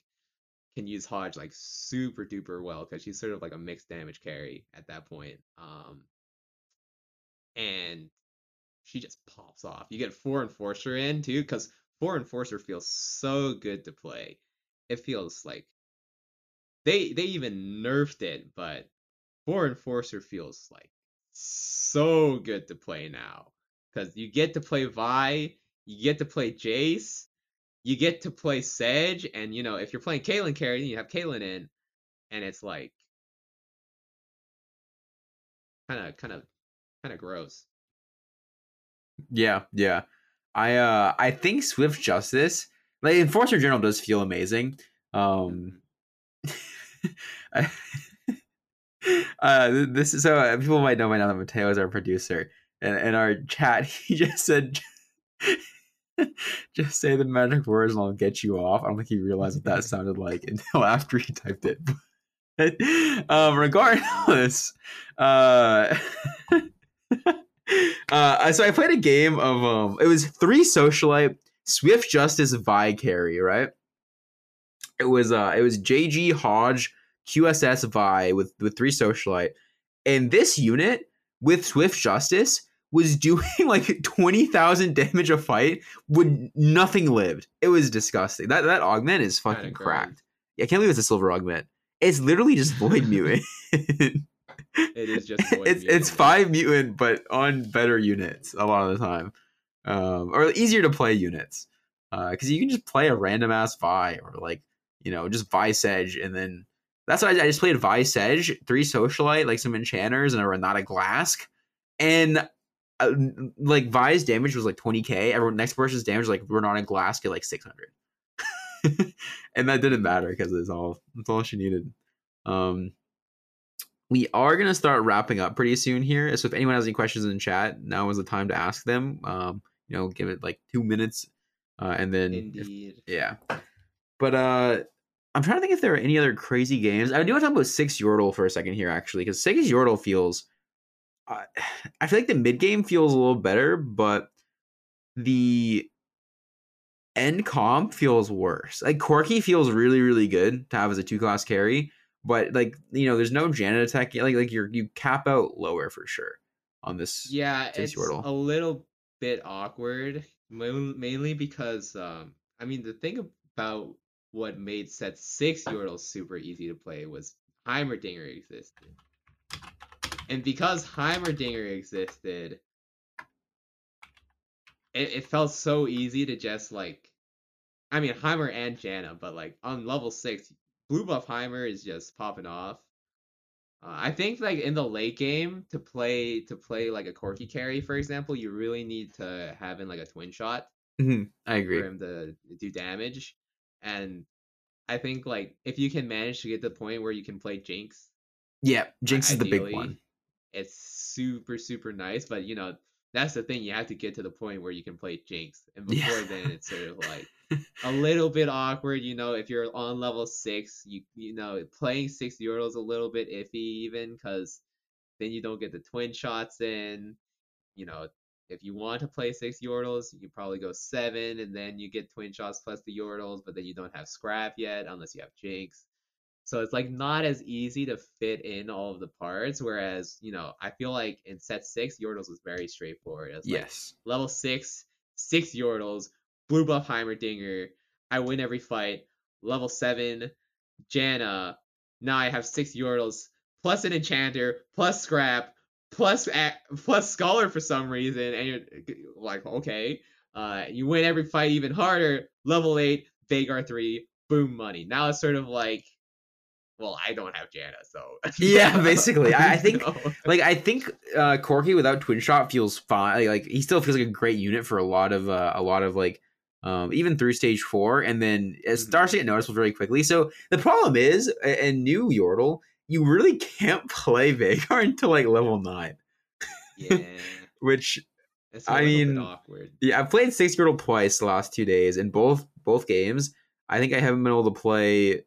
can use HoJ like super duper well because she's sort of like a mixed damage carry at that point. Um, and she just pops off. You get four enforcer in too, because four enforcer feels so good to play. It feels like they they even nerfed it, but four enforcer feels like so good to play now. Because you get to play Vi, you get to play Jace, you get to play Sedge, and you know, if you're playing Caitlyn carry, you have Caitlyn in, and it's like kinda kinda kinda gross. Yeah, yeah. I uh I think Swift Justice, like Enforcer general does feel amazing. Um uh this is so uh, people might know by now that Mateo is our producer. And in our chat he just said just say the magic words and I'll get you off. I don't think he realized what that sounded like until after he typed it. Um regardless, uh uh, so I played a game of um, it was three socialite Swift Justice Vi carry, right? It was uh, it was JG HoJ QSS Vi with with three socialite, and this unit with Swift Justice was doing like twenty thousand damage a fight when nothing lived. It was disgusting. That that augment is fucking cracked. Yeah, I can't believe it's a silver augment. It's literally just void mutant. It is just void it's it's five mutant, but on better units a lot of the time, um, or easier to play units, because you can just play a random ass Vi or like you know just Vi Sedge, and then that's why I, I just played Vi Sedge, three socialite, like some enchanters, and a Renata Glasc, and uh, like Vi's damage was like twenty k. Everyone next person's damage like Renata Glasc at like six hundred. and that didn't matter because it's all it's all she needed. Um, we are gonna start wrapping up pretty soon here. So if anyone has any questions in chat, now is the time to ask them. Um, you know, give it like two minutes, uh, and then if- yeah. But uh, I'm trying to think if there are any other crazy games. I do want to talk about Six Yordle for a second here, actually, because Six Yordle feels. Uh, I feel like the mid game feels a little better, but the end comp feels worse. Like Corki feels really, really good to have as a two class carry, but like you know, there's no Janet attack. Like like you're you cap out lower for sure on this. Yeah, Six it's Yordle. a little bit awkward, mainly because um, I mean the thing about what made set six Yordle super easy to play was Heimerdinger existed, and because Heimerdinger existed, it, it felt so easy to just like, I mean Heimer and Janna, but like on level six, blue buff Heimer is just popping off. Uh, I think like in the late game to play to play like a Corki carry, for example, you really need to have in like a twin shot Mhm, I agree. for him to do damage. And I think like if you can manage to get to the point where you can play Jinx, Yeah, Jinx is the big one. It's super super nice, but you know that's the thing. You have to get to the point where you can play Jinx, and Yeah. before then, it's sort of like a little bit awkward. You know, if you're on level six, you you know playing six Yordles a little bit iffy even because then you don't get the twin shots in. You know, if you want to play six Yordles, you probably go seven, and then you get twin shots plus the Yordles, but then you don't have Scrap yet unless you have Jinx. So it's like not as easy to fit in all of the parts. Whereas, you know, I feel like in set six, Yordles was very straightforward. It's like Yes. level six, six Yordles, blue buff Heimerdinger. I win every fight. Level seven, Janna. Now I have six Yordles, plus an Enchanter, plus Scrap, plus Scholar for some reason, and you're like, okay. Uh, you win every fight even harder. Level eight, Veigar three, boom money. Now it's sort of like, well, I don't have Janna, so Yeah, basically. I- I think- No. Like I think uh Corki without Twin Shot feels fine. Like, he still feels like a great unit for a lot of uh, a lot of like um even through stage four, and then starts to get noticeable very quickly. So the problem is, a- new Yordle, you really can't play Veigar until like level nine, yeah, which it's I mean, awkward. Yeah, I've played six Yordle twice the last two days, and both both games, I think I haven't been able to play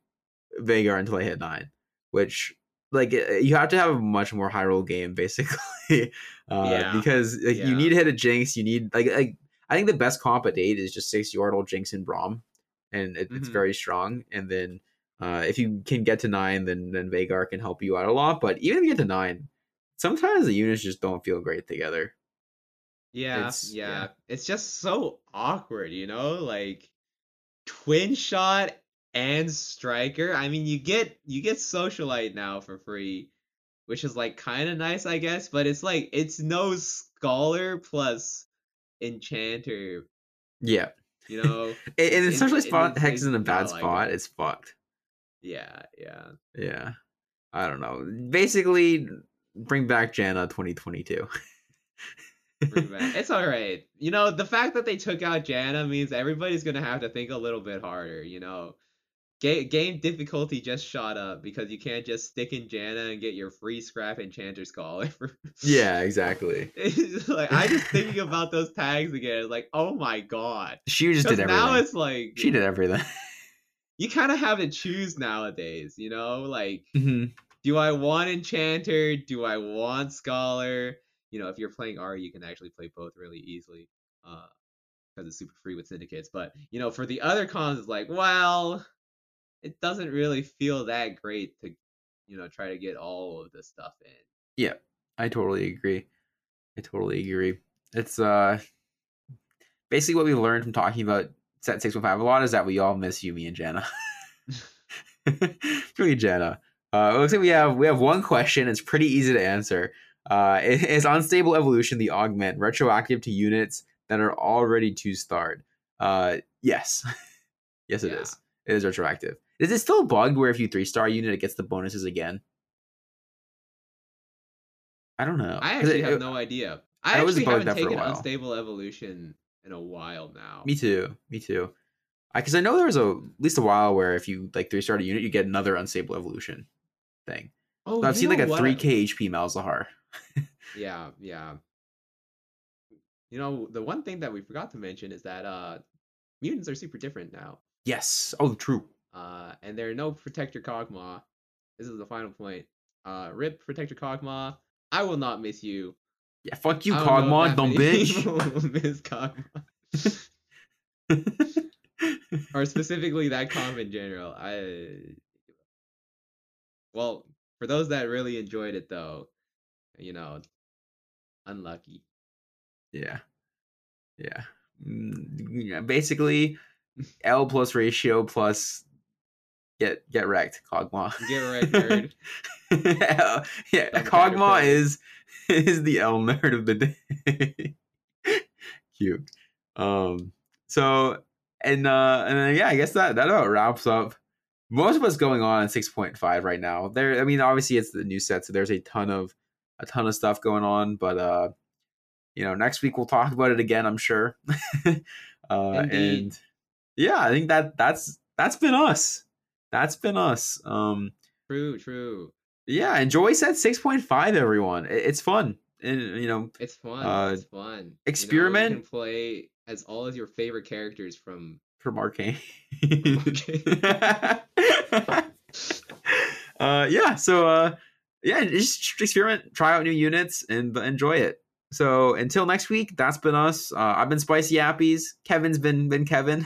Veigar until I hit nine, which like uh, you have to have a much more high roll game basically, uh, Yeah, because like, yeah. you need to hit a Jinx, you need like like I think the best comp at eight is just six Yordle, Jinx, and Braum, and it, it's Mhm. very strong. And then uh, if you can get to nine, then then Veigar can help you out a lot. But even if you get to nine, sometimes the units just don't feel great together. Yeah, It's- yeah. yeah. It's just so awkward, you know? Like twin shot and striker. I mean, you get you get socialite now for free, which is like kind of nice, I guess, but it's like it's no scholar plus enchanter, Yeah. you know? And, and especially spot it's- Hex is in a bad spot. it. It's fucked. Yeah, yeah. Yeah. I don't know. Basically, bring back Janna 2022. It's all right. You know, the fact that they took out Janna means everybody's gonna have to think a little bit harder. You know, game game difficulty just shot up because you can't just stick in Janna and get your free scrap enchanter scholar. For... yeah, exactly. Like I just thinking about those tags again. It's like, oh my god. She just did everything. now it's like she did everything. You kind of have to choose nowadays. You know, like Mhm. do I want enchanter? Do I want scholar? You know, if you're playing Ahri, you can actually play both really easily, uh, because it's super free with syndicates. But you know, for the other cons, it's like, well, it doesn't really feel that great to, you know, try to get all of this stuff in. Yeah, I totally agree. I totally agree. It's uh basically what we learned from talking about set six one five a lot is that we all miss Yuumi and. Yuumi and Janna. Uh, it looks like we have we have one question. It's pretty easy to answer. Uh, unstable evolution the augment retroactive to units that are already two starred? Uh, yes, yes, it Yeah. is. It is retroactive. Is it still bugged where if you three star a unit, it gets the bonuses again? I don't know. I actually it- have it- no idea. I I was bugged haven't taken unstable evolution in a while now. Me too. Me too. I Because I, know there was a at least a while where if you like three star a unit, you get another unstable evolution thing. Oh, So I've seen like a three K HP Malzahar. Yeah, yeah. You know, the one thing that we forgot to mention is that uh mutants are super different now. Yes. Oh, true. Uh and there are no protector Kog'Maw. This is the final point. Uh rip protector Kog'Maw. I will not miss you. Yeah. Fuck you, I don't know if Cogmon, that dumb bitch. miss Kog'Maw. or specifically that comp in general. I well, for those that really enjoyed it though, you know, unlucky. yeah. Yeah. Mm, yeah. Basically, L plus ratio plus get get wrecked, Kog'Maw. Get wrecked, nerd. yeah, Dumb Kog'Maw is is the L nerd of the day. Cute. Um. So and uh and then, yeah, I guess that that about wraps up most of what's going on in six point five right now. There, I mean, obviously it's the new set, so there's a ton of a ton of stuff going on. But uh, you know, next week we'll talk about it again. I'm sure. uh, Indeed. and yeah, I think that that's that's been us. That's been us. Um, True, true. Yeah, enjoy set six point five, everyone. It- it's fun, and you know, It's fun. Uh, it's fun. You know, experiment- you can play as all of your favorite characters from. from Arcane. Uh, yeah. So uh, yeah, just experiment, try out new units, and enjoy it. So until next week, that's been us. Uh, I've been Spicy Appies. Kevin's been been Kevin.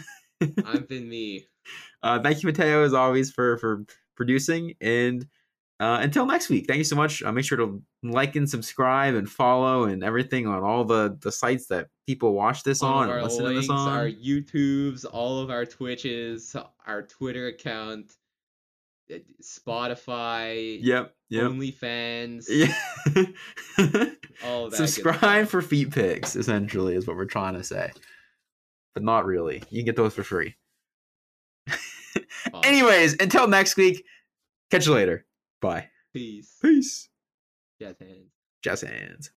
I've been me. Uh, thank you, Mateo, as always, for for producing. And uh, until next week, thank you so much. Uh, make sure to like and subscribe and follow and everything on all the the sites that people watch this all on and our listen to links, this on. our YouTubes, all of our Twitches, our Twitter account, uh, Spotify, Yep. Yep. OnlyFans, Yeah. all that. Subscribe for feet pics, essentially, is what we're trying to say. But not really. You can get those for free. Anyways, until next week, catch you later. Bye. Peace. Peace. Jazz hands. Jazz hands.